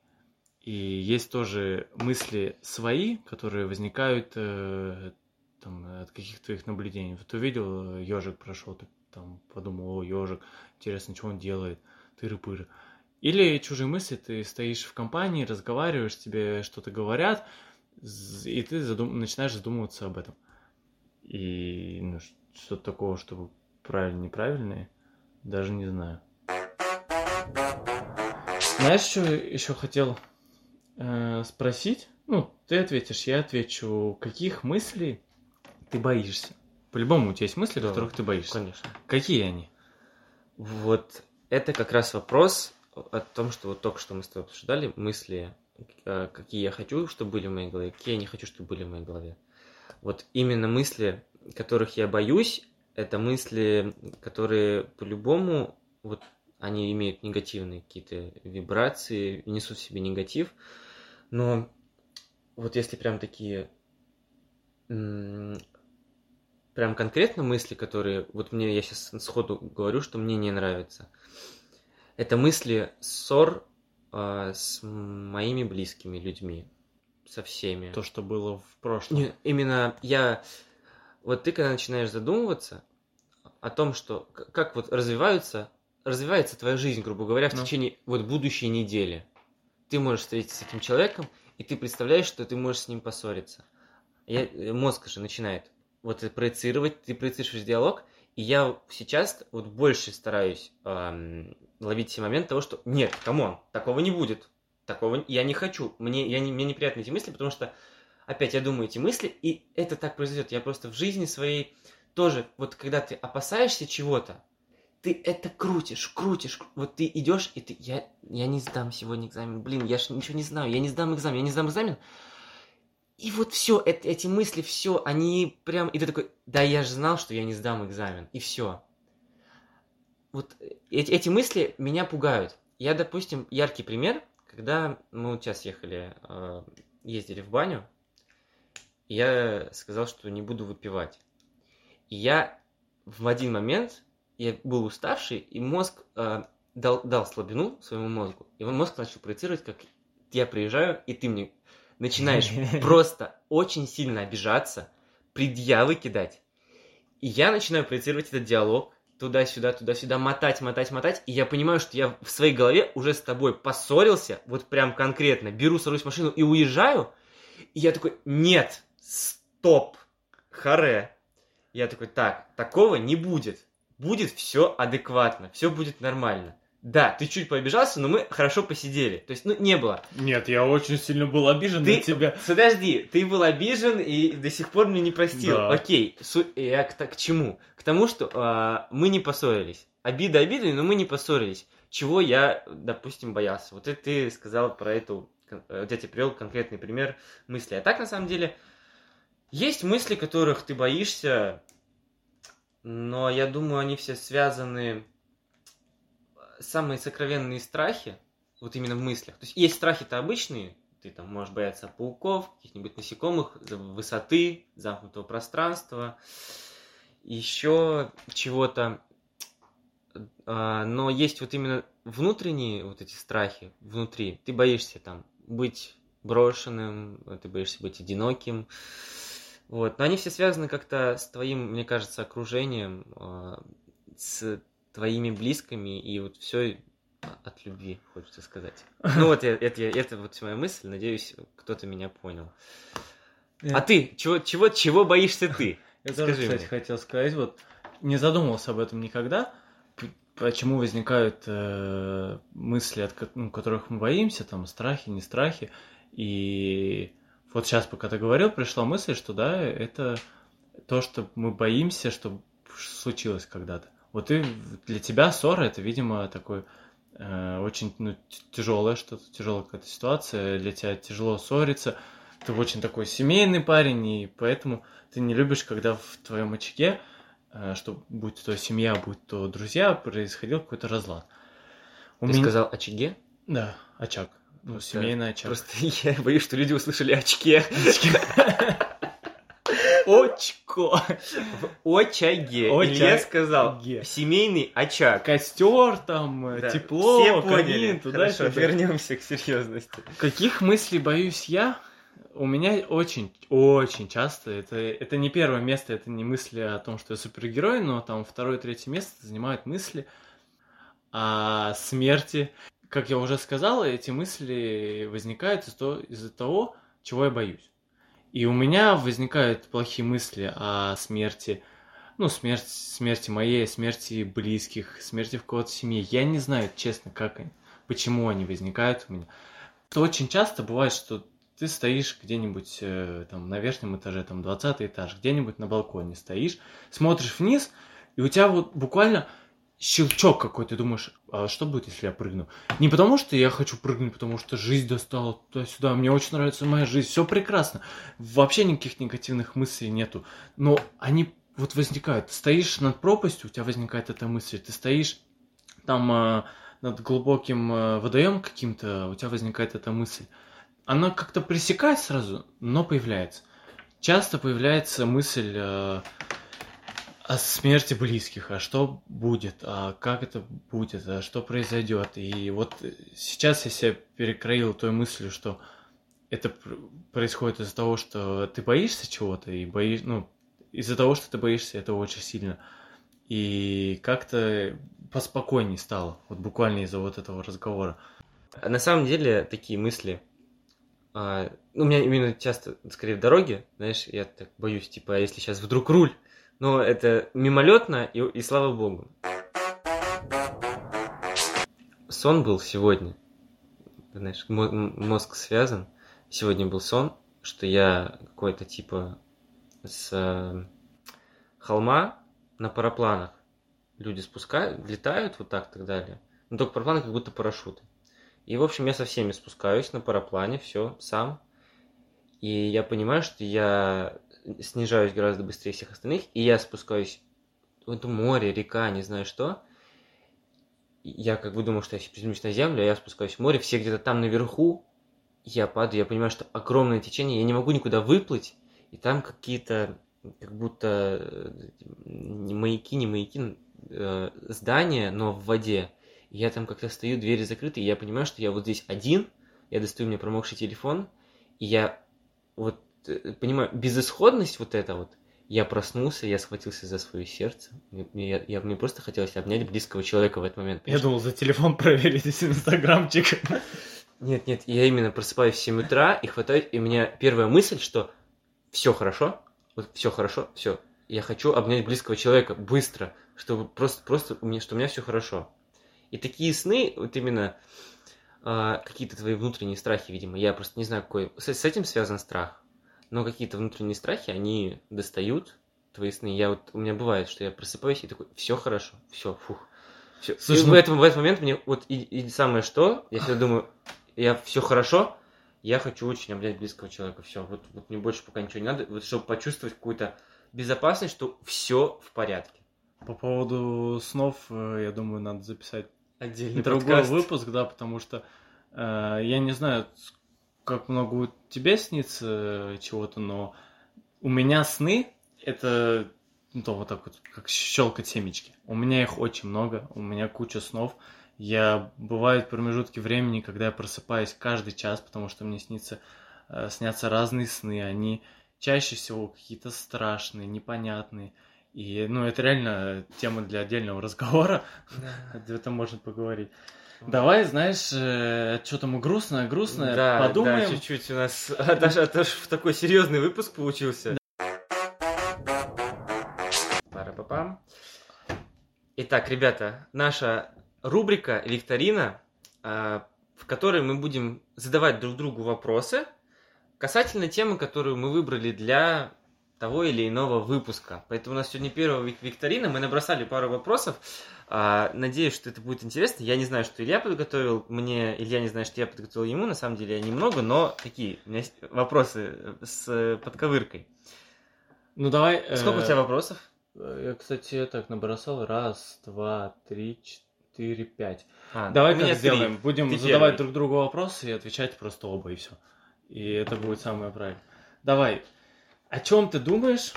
S1: И есть тоже мысли свои, которые возникают э, там, от каких-то твоих наблюдений. Вот увидел, ежик прошел, ты там подумал, о, ежик, интересно, что он делает, тыры-пыры. Или чужие мысли, ты стоишь в компании, разговариваешь, тебе что-то говорят, и ты задум... начинаешь задумываться об этом. И ну, что-то такого, чтобы правильно неправильное, даже не знаю. Знаешь, что еще хотел э, спросить? Ну, ты ответишь, я отвечу. Каких мыслей ты боишься? По-любому у тебя есть мысли, да, которых ты боишься.
S2: Конечно.
S1: Какие они?
S2: Вот это как раз вопрос, о том, что вот только что мы с тобой обсуждали, мысли, э, какие я хочу, чтобы были в моей голове, какие я не хочу, чтобы были в моей голове. Вот именно мысли, которых я боюсь, это мысли, которые по-любому, вот они имеют негативные какие-то вибрации, несут в себе негатив, но вот если прям такие прям конкретно мысли, которые вот мне я сейчас сходу говорю, что мне не нравятся, это мысли ссор э, с моими близкими людьми, со всеми.
S1: То, что было в прошлом.
S2: Не, именно я... Вот ты когда начинаешь задумываться о том, что как вот развиваются, развивается твоя жизнь, грубо говоря, в ну. течение вот будущей недели. Ты можешь встретиться с этим человеком, и ты представляешь, что ты можешь с ним поссориться. Я, э, мозг же начинает вот проецировать, ты проецируешь диалог, и я сейчас вот больше стараюсь эм, ловить все моменты того, что нет, come on, такого не будет. Такого я не хочу. Мне, я не, мне неприятны эти мысли, потому что опять я думаю эти мысли, и это так произойдет. Я просто в жизни своей тоже, вот когда ты опасаешься чего-то, ты это крутишь, крутишь, вот ты идешь, и ты, я, я не сдам сегодня экзамен, блин, я ж ничего не знаю, я не сдам экзамен, я не сдам экзамен. И вот все, эти мысли, все, они прям, и ты такой, да я же знал, что я не сдам экзамен, и все. Вот эти, эти мысли меня пугают. Я, допустим, яркий пример, когда мы вот сейчас ехали, э, ездили в баню, я сказал, что не буду выпивать. И я в один момент, я был уставший, и мозг э, дал, дал слабину своему мозгу, и он мозг начал проецировать, как я приезжаю, и ты мне начинаешь просто очень сильно обижаться, предъявы кидать. И я начинаю проецировать этот диалог, туда-сюда, туда-сюда, мотать, мотать, мотать, и я понимаю, что я в своей голове уже с тобой поссорился, вот прям конкретно, беру, сажусь в машину и уезжаю, и я такой, нет, стоп, харе. Я такой, так, такого не будет. Будет все адекватно, все будет нормально. Да, ты чуть пообижался, но мы хорошо посидели. То есть, ну, не было.
S1: Нет, я очень сильно был обижен
S2: ты...
S1: на тебя.
S2: Подожди, ты был обижен и до сих пор мне не простил.
S1: Да.
S2: Окей, су... я к, к чему? К тому, что э, мы не поссорились. Обида обидой, но мы не поссорились. Чего я, допустим, боялся. Вот это ты сказал про эту... Вот я тебе привел конкретный пример мысли. А так, на самом деле, есть мысли, которых ты боишься, но я думаю, они все связаны... Самые сокровенные страхи, вот именно в мыслях. То есть есть страхи-то обычные, ты там можешь бояться пауков, каких-нибудь насекомых, высоты, замкнутого пространства, еще чего-то. А, но есть вот именно внутренние вот эти страхи внутри. Ты боишься там быть брошенным, ты боишься быть одиноким. Вот. Но они все связаны как-то с твоим, мне кажется, окружением, а, с твоими близкими, и вот все от любви, хочется сказать. Ну вот это, это, это вот моя мысль, надеюсь, кто-то меня понял. А ты, чего, чего, чего боишься ты?
S1: Я тоже,
S2: Скажи
S1: кстати,
S2: мне.
S1: хотел сказать, вот не задумывался об этом никогда, почему возникают э, мысли, от ну, которых мы боимся, там, страхи, не страхи, и вот сейчас, пока ты говорил, пришла мысль, что да, это то, что мы боимся, что случилось когда-то. Вот и для тебя ссора это, видимо, такой э, очень ну, тяжелое что-то, тяжелая какая-то ситуация, для тебя тяжело ссориться, ты очень такой семейный парень, и поэтому ты не любишь, когда в твоем очаге, э, что будь то семья, будь то друзья, происходил какой-то разлад. У
S2: Ты
S1: меня-
S2: сказал очаге?
S1: Да, очаг. Ну, семейный очаг.
S2: Просто я боюсь, что люди услышали очке.
S1: Очко!
S2: В очаге.
S1: Очаг-
S2: Илья сказал семейный очаг.
S1: Костер там, э,
S2: Да,
S1: тепло,
S2: все
S1: камин, туда
S2: Хорошо, вернемся к серьезности.
S1: Каких мыслей боюсь я? У меня очень, очень часто, это, это не первое место, это не мысли о том, что я супергерой, но там второе, третье место занимают мысли о смерти. Как я уже сказал, эти мысли возникают из-за того, чего я боюсь. И у меня возникают плохие мысли о смерти, ну, смерть, смерти моей, смерти близких, смерти в кого-то семье. Я не знаю, честно, как они, почему они возникают у меня. То очень часто бывает, что ты стоишь где-нибудь э, там на верхнем этаже, там 20 этаж, где-нибудь на балконе стоишь, смотришь вниз, и у тебя вот буквально щелчок какой-то, думаешь, а что будет, если я прыгну? Не потому, что я хочу прыгнуть, потому что жизнь достала туда-сюда, мне очень нравится моя жизнь, все прекрасно, вообще никаких негативных мыслей нету, но они вот возникают, ты стоишь над пропастью, у тебя возникает эта мысль, ты стоишь там э, над глубоким э, водоем каким-то, у тебя возникает эта мысль. Она как-то пресекает сразу, но появляется. Часто появляется мысль э, о смерти близких, а что будет, а как это будет, а что произойдет. И вот сейчас я себя перекроил той мыслью, что это пр- происходит из-за того, что ты боишься чего-то, и боишь, ну, из-за того, что ты боишься этого очень сильно. И как-то поспокойнее стало, вот буквально из-за вот этого разговора.
S2: А На самом деле, такие мысли, а, ну, у меня именно часто, скорее, в дороге, знаешь, я так боюсь, типа, а если сейчас вдруг руль, но это мимолетно, и, и слава богу. Сон был сегодня, знаешь, мозг связан. Сегодня был сон, что я какой-то, типа, с э, холма на парапланах. Люди спускают, летают вот так и так далее. Но только парапланы как будто парашюты. И, в общем, я со всеми спускаюсь на параплане, все, сам. И я понимаю, что я снижаюсь гораздо быстрее всех остальных, и я спускаюсь в это море, река, не знаю что. Я как бы думал, что я приземлюсь на землю, а я спускаюсь в море, все где-то там наверху, я падаю, я понимаю, что огромное течение, я не могу никуда выплыть, и там какие-то, как будто э, не маяки, не маяки, э, здания, но в воде. Я там как-то стою, двери закрыты, и я понимаю, что я вот здесь один, я достаю мне промокший телефон, и я вот э, понимаю, безысходность вот эта вот, я проснулся, я схватился за свое сердце. Мне, я, я, мне просто хотелось обнять близкого человека в этот момент.
S1: Я думал, за телефон проверить инстаграмчик.
S2: Нет, нет, я именно просыпаюсь в 7 утра и хватаю, и у меня первая мысль, что все хорошо, вот все хорошо, все. Я хочу обнять близкого человека быстро, чтобы просто, просто у меня, что у меня все хорошо. И такие сны, вот именно э, какие-то твои внутренние страхи, видимо, я просто не знаю, какой. С, с этим связан страх. Но какие-то внутренние страхи, они достают твои сны. Я вот, у меня бывает, что я просыпаюсь и такой, все хорошо, все, фух. Все. Слушай, и ну... в, этом, в этот момент мне вот и, и самое что, я всегда думаю, я все хорошо, я хочу очень обнять близкого человека. Все, вот, вот мне больше пока ничего не надо, вот чтобы почувствовать какую-то безопасность, что все в порядке.
S1: По поводу снов, э, я думаю, надо записать отдельный другой подкаст. выпуск, да, потому что э, я не знаю, как много у тебя снится чего-то, но у меня сны это ну, то вот так вот, как щелкать семечки. У меня их очень много, у меня куча снов. Я бывают промежутки времени, когда я просыпаюсь каждый час, потому что мне снится, э, снятся разные сны. Они чаще всего какие-то страшные, непонятные. И, ну, это реально тема для отдельного разговора. Да. Об этом можно поговорить. Давай, знаешь, э, что-то мы грустное, грустное, да, подумаем.
S2: Да, чуть-чуть у нас даже, даже такой серьезный выпуск получился. Пара-папам. Итак, ребята, наша рубрика «Викторина», а, в которой мы будем задавать друг другу вопросы касательно темы, которую мы выбрали для того или иного выпуска. Поэтому у нас сегодня первая викторина, мы набросали пару вопросов. А, надеюсь, что это будет интересно. Я не знаю, что Илья подготовил мне, Илья не знает, что я подготовил ему. На самом деле немного, но такие у меня вопросы с подковыркой.
S1: Ну давай.
S2: Сколько э... у тебя вопросов?
S1: Я, кстати, так набросал. Раз, два, три, четыре 4, 5. А, Давай как сделаем. 3. Будем Ты задавать первый. друг другу вопросы и отвечать просто оба, и все. И это будет самое правильное. Давай. О чем ты думаешь,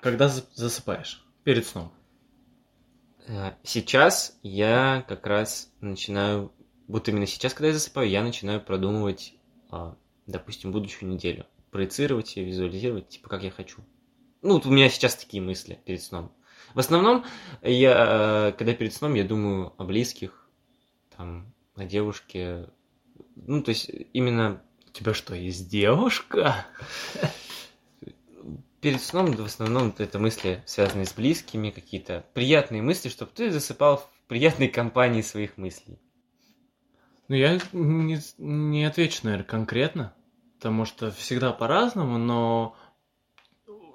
S1: когда засыпаешь? Перед сном.
S2: Э, сейчас я как раз начинаю, вот именно сейчас, когда я засыпаю, я начинаю продумывать, а, допустим, будущую неделю. Проецировать ее, визуализировать, типа, как я хочу. Ну, вот у меня сейчас такие мысли перед сном. В основном, я, э, когда перед сном, я думаю о близких, там, о девушке. Ну, то есть, именно...
S1: У тебя что, есть девушка?
S2: Перед сном, в основном, это мысли, связанные с близкими, какие-то приятные мысли, чтобы ты засыпал в приятной компании своих мыслей.
S1: Ну, я не, не отвечу, наверное, конкретно, потому что всегда по-разному, но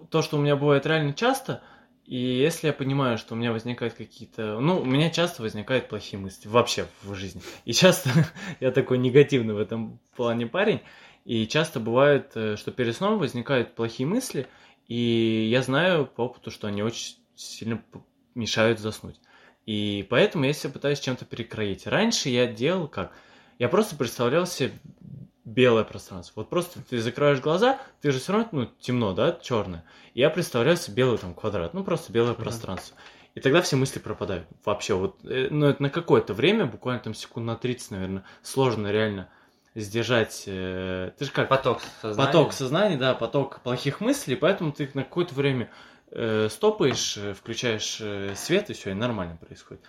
S1: то, что у меня бывает реально часто – и если я понимаю, что у меня возникают какие-то... Ну, у меня часто возникают плохие мысли вообще в жизни. И часто я такой негативный в этом плане парень. И часто бывает, э, что перед сном возникают плохие мысли, и я знаю по опыту, что они очень сильно мешают заснуть. И поэтому я себя пытаюсь чем-то перекроить. Раньше я делал как? Я просто представлял себе белое пространство. Вот просто ты закрываешь глаза, ты же все равно, ну, темно, да, черное. И я представляю себе белый там квадрат, ну, просто белое mm-hmm. пространство. И тогда все мысли пропадают. Вообще, вот, э, ну, это на какое-то время, буквально там секунд на 30, наверное, сложно реально сдержать. Э, ты же как?
S2: Поток
S1: сознания. Поток сознания, да, поток плохих мыслей, поэтому ты на какое-то время э, стопаешь, э, включаешь э, свет, и все, и нормально происходит.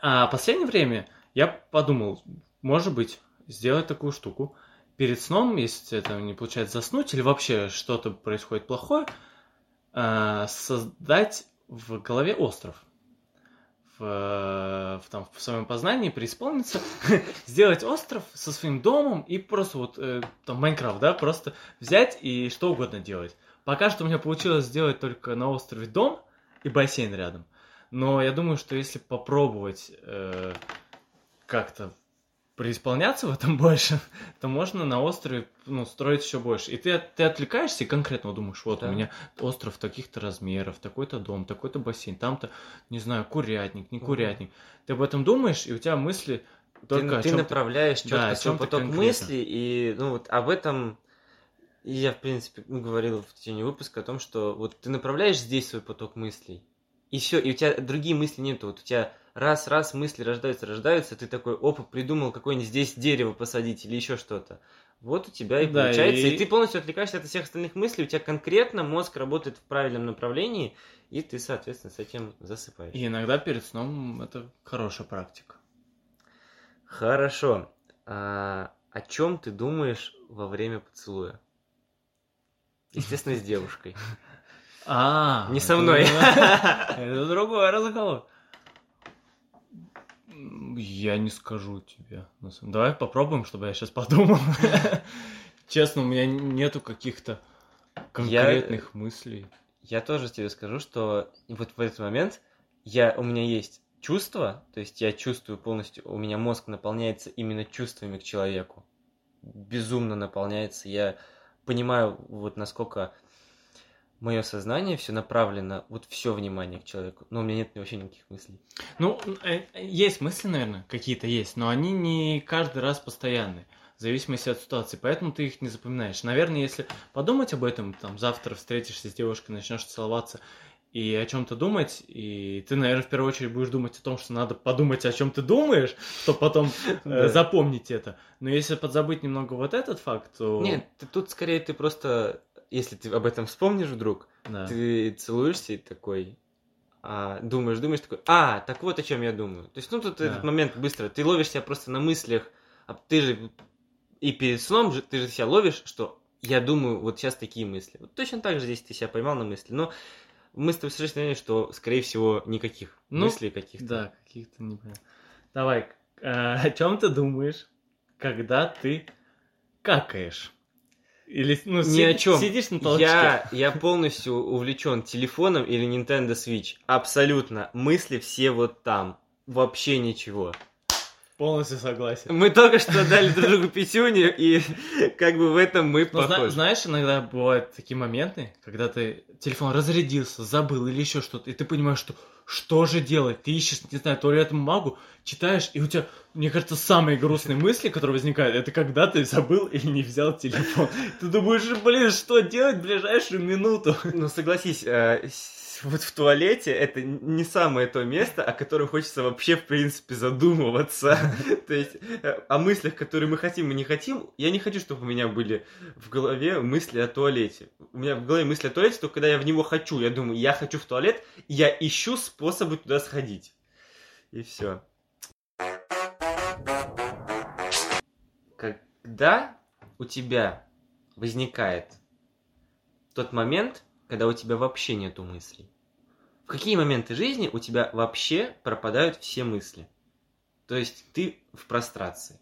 S1: А в последнее время я подумал, может быть, сделать такую штуку. Перед сном, если это не получается заснуть или вообще что-то происходит плохое, э, создать в голове остров. В, в, там, в своем познании преисполниться, сделать остров со своим домом и просто вот э, там Майнкрафт, да, просто взять и что угодно делать. Пока что у меня получилось сделать только на острове дом и бассейн рядом. Но я думаю, что если попробовать э, как-то преисполняться в этом больше, то можно на острове ну, строить еще больше. И ты, ты отвлекаешься и конкретно думаешь, вот
S2: Да.
S1: у меня остров таких-то размеров, такой-то дом, такой-то бассейн, там-то, не знаю, курятник, не курятник. Ты об этом думаешь, и у тебя мысли только
S2: ты, ты направляешь четко
S1: Да,
S2: свой поток
S1: конкретно.
S2: мыслей, и ну вот об этом и я, в принципе, ну, говорил в течение выпуска о том, что вот ты направляешь здесь свой поток мыслей, и все, и у тебя другие мысли нету. Вот у тебя раз-раз мысли рождаются, рождаются, ты такой, опа, придумал какое-нибудь здесь дерево посадить или еще что-то. Вот у тебя и
S1: Да,
S2: получается, и...
S1: и-
S2: ты полностью отвлекаешься от всех остальных мыслей, у тебя конкретно мозг работает в правильном направлении, и ты, соответственно, с этим засыпаешь.
S1: И иногда перед сном это хорошая практика.
S2: Хорошо. А, о чем ты думаешь во время поцелуя? Естественно, с девушкой.
S1: А,
S2: Не со мной.
S1: Это другой разговор. Я не скажу тебе. Давай попробуем, чтобы я сейчас подумал. Честно, у меня нету каких-то конкретных мыслей.
S2: Я тоже тебе скажу, что вот в этот момент я, у меня есть чувство, то есть я чувствую полностью, у меня мозг наполняется именно чувствами к человеку. Безумно наполняется. Я понимаю, вот насколько мое сознание все направлено, вот все внимание к человеку. Но у меня нет вообще никаких мыслей.
S1: Ну, э, есть мысли, наверное, какие-то есть, но они не каждый раз постоянные, в зависимости от ситуации, поэтому ты их не запоминаешь. Наверное, если подумать об этом, там, завтра встретишься с девушкой, начнешь целоваться и о чем-то думать, и ты, наверное, в первую очередь будешь думать о том, что надо подумать, о чем ты думаешь, чтобы потом э, запомнить это. Но если подзабыть немного вот этот факт, то...
S2: Нет, ты- тут скорее ты просто, если ты об этом вспомнишь вдруг,
S1: Да.
S2: ты целуешься и такой, а, думаешь, думаешь, такой, а, так вот о чем я думаю. То есть, ну, тут
S1: Да.
S2: этот момент быстро, ты ловишь себя просто на мыслях, а ты же и перед сном же, ты же себя ловишь, что я думаю, вот сейчас такие мысли. Вот точно так же здесь ты себя поймал на мысли, но мы с тобой совершенно уверены, что, скорее всего, никаких
S1: Ну,
S2: мыслей каких-то.
S1: Да, каких-то не понял. Давай, э, о чем ты думаешь, когда ты какаешь? Или ну,
S2: Ни
S1: си-
S2: о чем.
S1: сидишь на толчке?
S2: Я, я полностью увлечен телефоном или Nintendo Switch. Абсолютно. Мысли все вот там. Вообще ничего.
S1: Полностью согласен.
S2: Мы только что дали друг другу пятюню, и как бы в этом мы
S1: Но зна-
S2: похожи.
S1: знаешь, иногда бывают такие моменты, когда ты телефон разрядился, забыл или еще что-то, и ты понимаешь, что что же делать? Ты ищешь, не знаю, туалетную бумагу, читаешь, и у тебя, мне кажется, самые грустные мысли, которые возникают, это когда ты забыл или не взял телефон. Ты думаешь, блин, что делать в ближайшую минуту?
S2: Ну согласись, э, вот в туалете это не самое то место, о котором хочется вообще, в принципе, задумываться. То есть э, о мыслях, которые мы хотим и не хотим, я не хочу, чтобы у меня были в голове мысли о туалете. У меня в голове мысли о туалете только когда я в него хочу. Я думаю, я хочу в туалет, я ищу способы туда сходить. И все. Когда у тебя возникает тот момент, когда у тебя вообще нету мыслей? В какие моменты жизни у тебя вообще пропадают все мысли? То есть ты в прострации.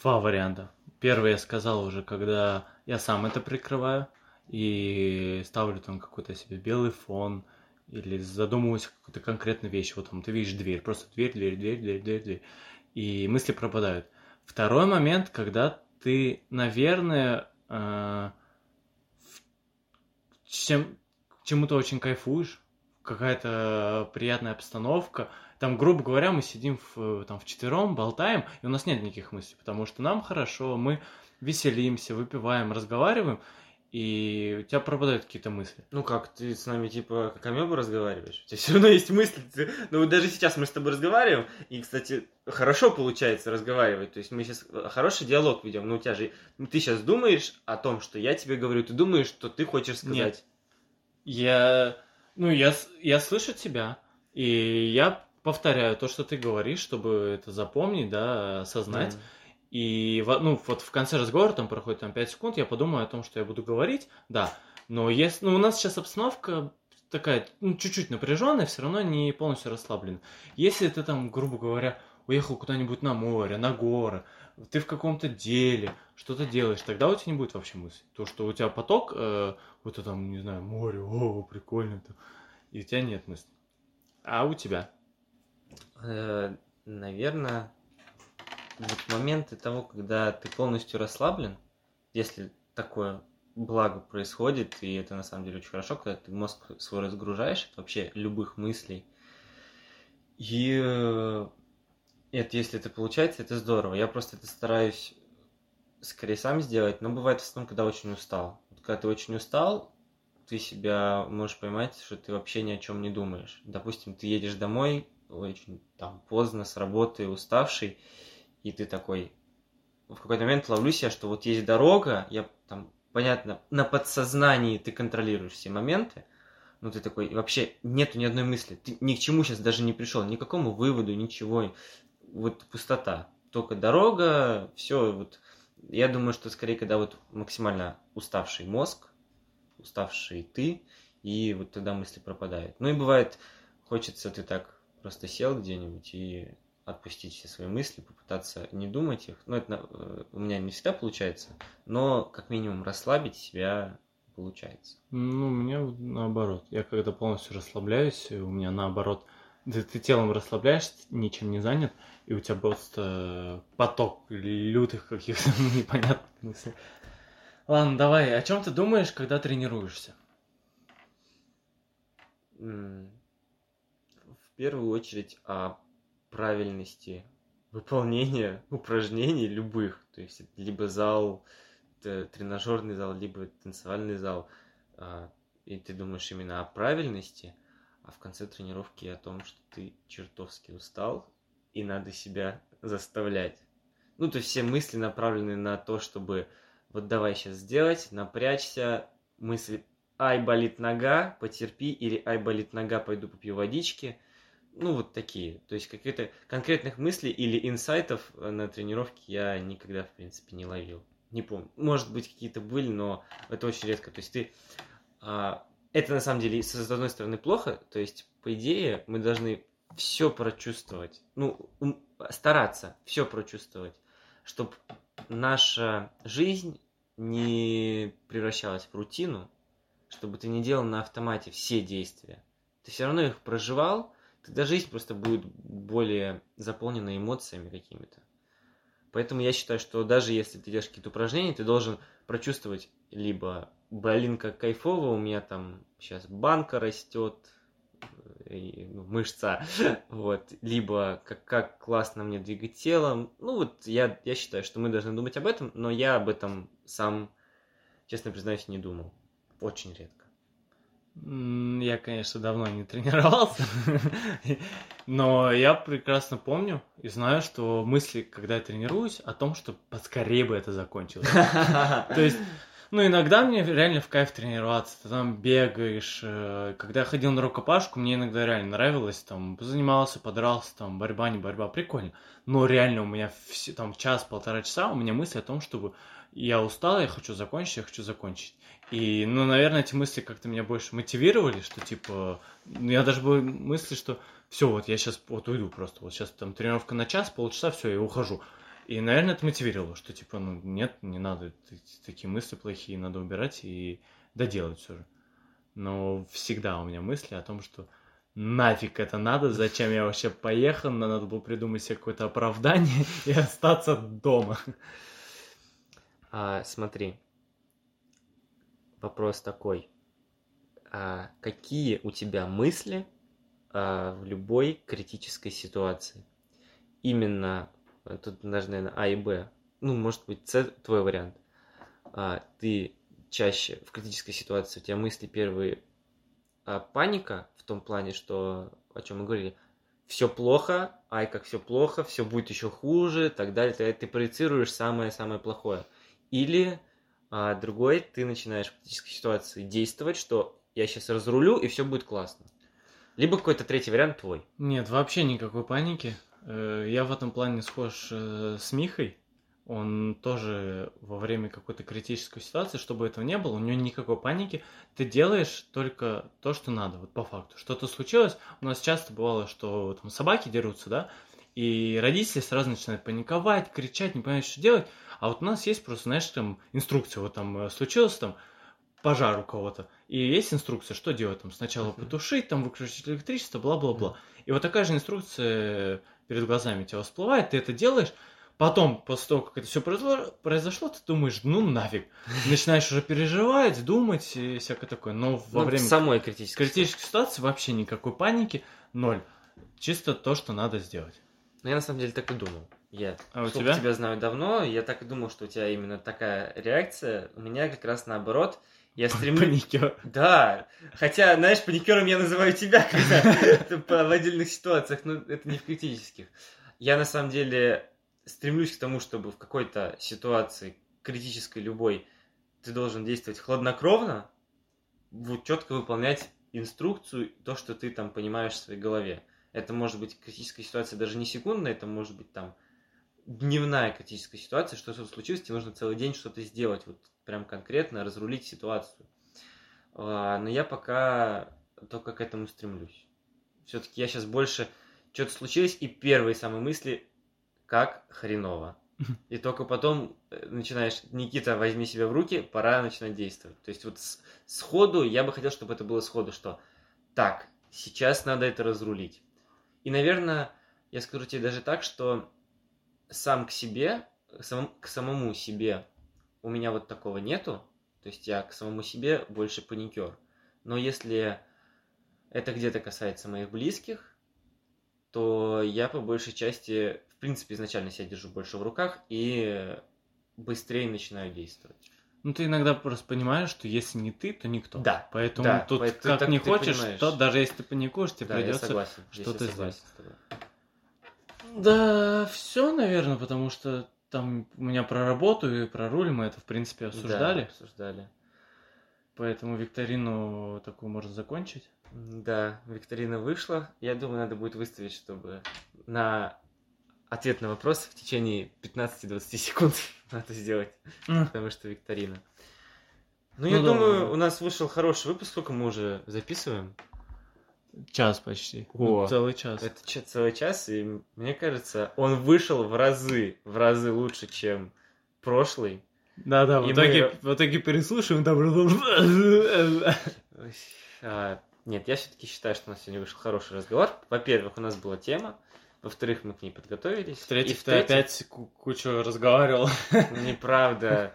S1: Два варианта. Первый я сказал уже, когда я сам это прикрываю и ставлю там какой-то себе белый фон или задумываюсь о какой-то конкретной вещи. Вот там ты видишь дверь, просто дверь, дверь, дверь, дверь, дверь, дверь. И мысли пропадают. Второй момент, когда ты, наверное, э, чем, чему-то очень кайфуешь, какая-то приятная обстановка. Там, грубо говоря, мы сидим в, там, вчетвером, болтаем, и у нас нет никаких мыслей, потому что нам хорошо, мы веселимся, выпиваем, разговариваем, и у тебя пропадают какие-то мысли.
S2: Ну как, ты с нами типа как амеба разговариваешь? У тебя все равно есть мысли. Ты- Ну вот даже сейчас мы с тобой разговариваем, и, кстати, хорошо получается разговаривать. То есть мы сейчас хороший диалог ведем, но у тебя же... ну, Ты сейчас думаешь о том, что я тебе говорю, ты думаешь, что ты хочешь сказать.
S1: Нет. Я, ну, я, я слышу тебя, и я повторяю то, что ты говоришь, чтобы это запомнить, да, осознать.
S2: Мгм.
S1: И ну, вот в конце разговора, там проходит там 5 секунд, я подумаю о том, что я буду говорить, да. Но если, ну, у нас сейчас обстановка такая, ну, чуть-чуть напряженная, все равно не полностью расслаблена. Если ты там, грубо говоря, уехал куда-нибудь на море, на горы, ты в каком-то деле, что-то делаешь, тогда у тебя не будет вообще мысли. То, что у тебя поток, э, вот это там, не знаю, море, о, прикольно, -то, и у тебя нет мысли. А у тебя?
S2: Э, наверное, вот моменты того, когда ты полностью расслаблен, если такое благо происходит, и это на самом деле очень хорошо, когда ты мозг свой разгружаешь от вообще любых мыслей. И э, это, если это получается, это здорово. Я просто это стараюсь скорее сам сделать, но бывает в основном, когда очень устал. Вот когда ты очень устал, ты себя можешь поймать, что ты вообще ни о чем не думаешь. Допустим, ты едешь домой очень там поздно с работы, уставший, и ты такой, в какой-то момент ловлю себя, что вот есть дорога, я там, понятно, на подсознании ты контролируешь все моменты, но ты такой, вообще нету ни одной мысли, ты ни к чему сейчас даже не пришел, ни к какому выводу, ничего, вот пустота, только дорога, все, вот, я думаю, что скорее, когда вот максимально уставший мозг, уставший ты, и вот тогда мысли пропадают. Ну и бывает, хочется ты так просто сел где-нибудь и отпустить все свои мысли, попытаться не думать их. Ну, это э, у меня не всегда получается, но как минимум расслабить себя получается.
S1: Ну, у меня наоборот. Я когда полностью расслабляюсь, у меня наоборот, ты, ты телом расслабляешься, ничем не занят, и у тебя просто поток лютых каких-то непонятных мыслей. Ладно, давай, о чем ты думаешь, когда тренируешься?
S2: В первую очередь о правильности выполнения упражнений любых. То есть либо зал, тренажерный зал, либо танцевальный зал. А, и ты думаешь именно о правильности, а в конце тренировки о том, что ты чертовски устал, и надо себя заставлять. Ну, то есть все мысли направлены на то, чтобы вот давай сейчас сделать, напрячься, мысли ай, болит нога, потерпи, или ай, болит нога, пойду попью водички – ну, вот такие. То есть каких-то конкретных мыслей или инсайтов э, на тренировке я никогда, в принципе, не ловил. Не помню. Может быть, какие-то были, но это очень редко. То есть ты... А, это на самом деле, с одной стороны, плохо. То есть, по идее, мы должны все прочувствовать. Ну, стараться все прочувствовать, чтобы наша жизнь не превращалась в рутину, чтобы ты не делал на автомате все действия. Ты все равно их проживал, тогда жизнь просто будет более заполнена эмоциями какими-то. Поэтому я считаю, что даже если ты делаешь какие-то упражнения, ты должен прочувствовать либо, блин, как кайфово, у меня там сейчас банка растет, и, ну, мышца, вот, либо как, как классно мне двигать телом. Ну, вот я, я считаю, что мы должны думать об этом, но я об этом сам, честно признаюсь, не думал. Очень редко.
S1: Я, конечно, давно не тренировался, но я прекрасно помню и знаю, что мысли, когда я тренируюсь, о том, что поскорее бы это закончилось. То есть, ну, иногда мне реально в кайф тренироваться, ты там бегаешь. Э, когда я ходил на рукопашку, мне иногда реально нравилось, там, занимался, подрался, там, борьба, не борьба, прикольно. Но реально у меня все, там час-полтора часа, у меня мысли о том, чтобы я устал, я хочу закончить, я хочу закончить. И, ну, наверное, эти мысли как-то меня больше мотивировали, что, типа, ну, я даже был мысли, что все, вот я сейчас вот уйду просто, вот сейчас там тренировка на час, полчаса, все, я ухожу. И, наверное, это мотивировало, что, типа, ну, нет, не надо, такие мысли плохие надо убирать и доделать все же. Но всегда у меня мысли о том, что нафиг это надо, зачем я вообще поехал, надо было придумать себе какое-то оправдание и остаться дома.
S2: А, смотри, вопрос такой. А какие у тебя мысли а, в любой критической ситуации? Именно, тут даже, наверное, А и Б. Ну, может быть, С твой вариант. А, ты чаще в критической ситуации, у тебя мысли первые а, паника в том плане, что, о чем мы говорили, все плохо, ай, как все плохо, все будет еще хуже, так далее. Ты, ты проецируешь самое-самое плохое. Или а другой ты начинаешь в критической ситуации действовать, что я сейчас разрулю, и все будет классно. Либо какой-то третий вариант твой.
S1: Нет, вообще никакой паники. Э, я в этом плане схож э, с Михой. Он тоже во время какой-то критической ситуации, чтобы этого не было, у него никакой паники. Ты делаешь только то, что надо, вот по факту. Что-то случилось. У нас часто бывало, что там собаки дерутся, да, И родители сразу начинают паниковать, кричать, не понимают, что делать. А вот у нас есть просто, знаешь, там инструкция, вот там э, случилось там пожар у кого-то, и есть инструкция, что делать там. Сначала потушить, там выключить электричество, бла-бла-бла. И вот такая же инструкция перед глазами тебя всплывает, ты это делаешь, Потом, после того, как это все произошло, произошло, ты думаешь, ну нафиг. Начинаешь уже переживать, думать и всякое такое. Но во
S2: Ну,
S1: время
S2: самой критической.
S1: критической ситуации вообще никакой паники, ноль. Чисто то, что надо сделать.
S2: Ну, я на самом деле так и думал. Я
S1: А у тебя?
S2: тебя знаю давно, я так и думал, что у тебя именно такая реакция. У меня как раз наоборот. Я стремлюсь...
S1: Паникер.
S2: Да, хотя, знаешь, паникером я называю тебя, когда в отдельных ситуациях, но это не в критических. Я на самом деле стремлюсь к тому, чтобы в какой-то ситуации, критической любой, ты должен действовать хладнокровно, вот четко выполнять инструкцию, то, что ты там понимаешь в своей голове. Это может быть критическая ситуация даже не секундная, это может быть там дневная критическая ситуация, что что-то случилось, тебе нужно целый день что-то сделать, вот прям конкретно разрулить ситуацию. А, Но я пока только к этому стремлюсь. Все-таки я сейчас больше что-то случилось, и первые самые мысли, как хреново. И только потом э, начинаешь, Никита, возьми себя в руки, пора начинать действовать. То есть вот с- сходу, я бы хотел, чтобы это было сходу, что так, сейчас надо это разрулить. И, наверное, я скажу тебе даже так, что сам к себе, сам- к самому себе у меня вот такого нету. То есть я к самому себе больше паникер. Но если это где-то касается моих близких, то я по большей части, в принципе, изначально себя держу больше в руках и быстрее начинаю действовать.
S1: Ну, ты иногда просто понимаешь, что если не ты, то никто.
S2: Да,
S1: Поэтому
S2: да,
S1: тут
S2: поэтому
S1: как
S2: так
S1: не хочешь,
S2: понимаешь.
S1: то даже если ты паникуешь, тебе
S2: да, я
S1: придется что-то
S2: я согласен с тобой.
S1: Да, все, наверное, потому что там у меня про работу и про руль мы это, в принципе,
S2: Да,
S1: обсуждали.
S2: обсуждали.
S1: Поэтому викторину такую можно закончить.
S2: Да, викторина вышла. Я думаю, надо будет выставить, чтобы на ответ на вопрос в течение 15-20 секунд надо сделать, потому что викторина. Ну, я
S1: Ну да,
S2: думаю,
S1: да.
S2: у нас вышел хороший выпуск. Сколько мы уже записываем?
S1: Час почти.
S2: О,
S1: Ну, целый час.
S2: Это ча- целый час, и мне кажется, он вышел в разы, в разы лучше, чем прошлый.
S1: Да-да, в
S2: И
S1: итоге,
S2: мы-
S1: в итоге переслушиваем, там...
S2: А, Нет, я все-таки считаю, что у нас сегодня вышел хороший разговор. Во-первых, у нас была тема. Во-вторых, мы к ней подготовились.
S1: В-третьих, ты опять ку- кучу разговаривал.
S2: Неправда.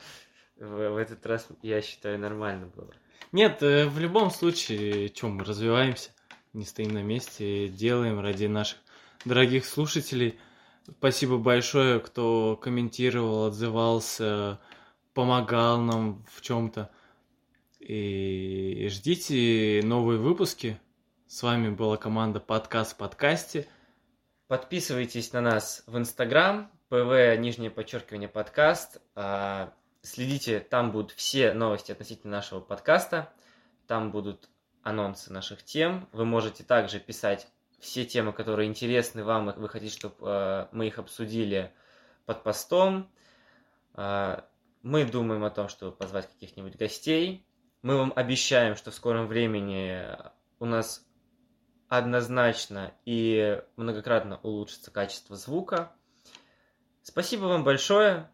S2: В, в этот раз, я считаю, нормально было.
S1: Нет, э, в любом случае, чем мы развиваемся, не стоим на месте, делаем ради наших дорогих слушателей. Спасибо большое, кто комментировал, отзывался, помогал нам в чем-то. И ждите новые выпуски. С вами была команда Подкаст в подкасте.
S2: Подписывайтесь на нас в Инстаграм, ПВ, нижнее подчеркивание, подкаст. А, Следите, там будут все новости относительно нашего подкаста. Там будут анонсы наших тем. Вы можете также писать все темы, которые интересны вам, и вы хотите, чтобы мы их обсудили под постом. А, Мы думаем о том, чтобы позвать каких-нибудь гостей. Мы вам обещаем, что в скором времени у нас однозначно и многократно улучшится качество звука. Спасибо вам большое.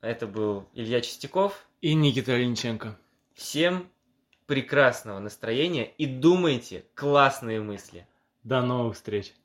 S2: Это был Илья Чистяков.
S1: И Никита Линченко.
S2: Всем прекрасного настроения и думайте классные мысли.
S1: До новых встреч.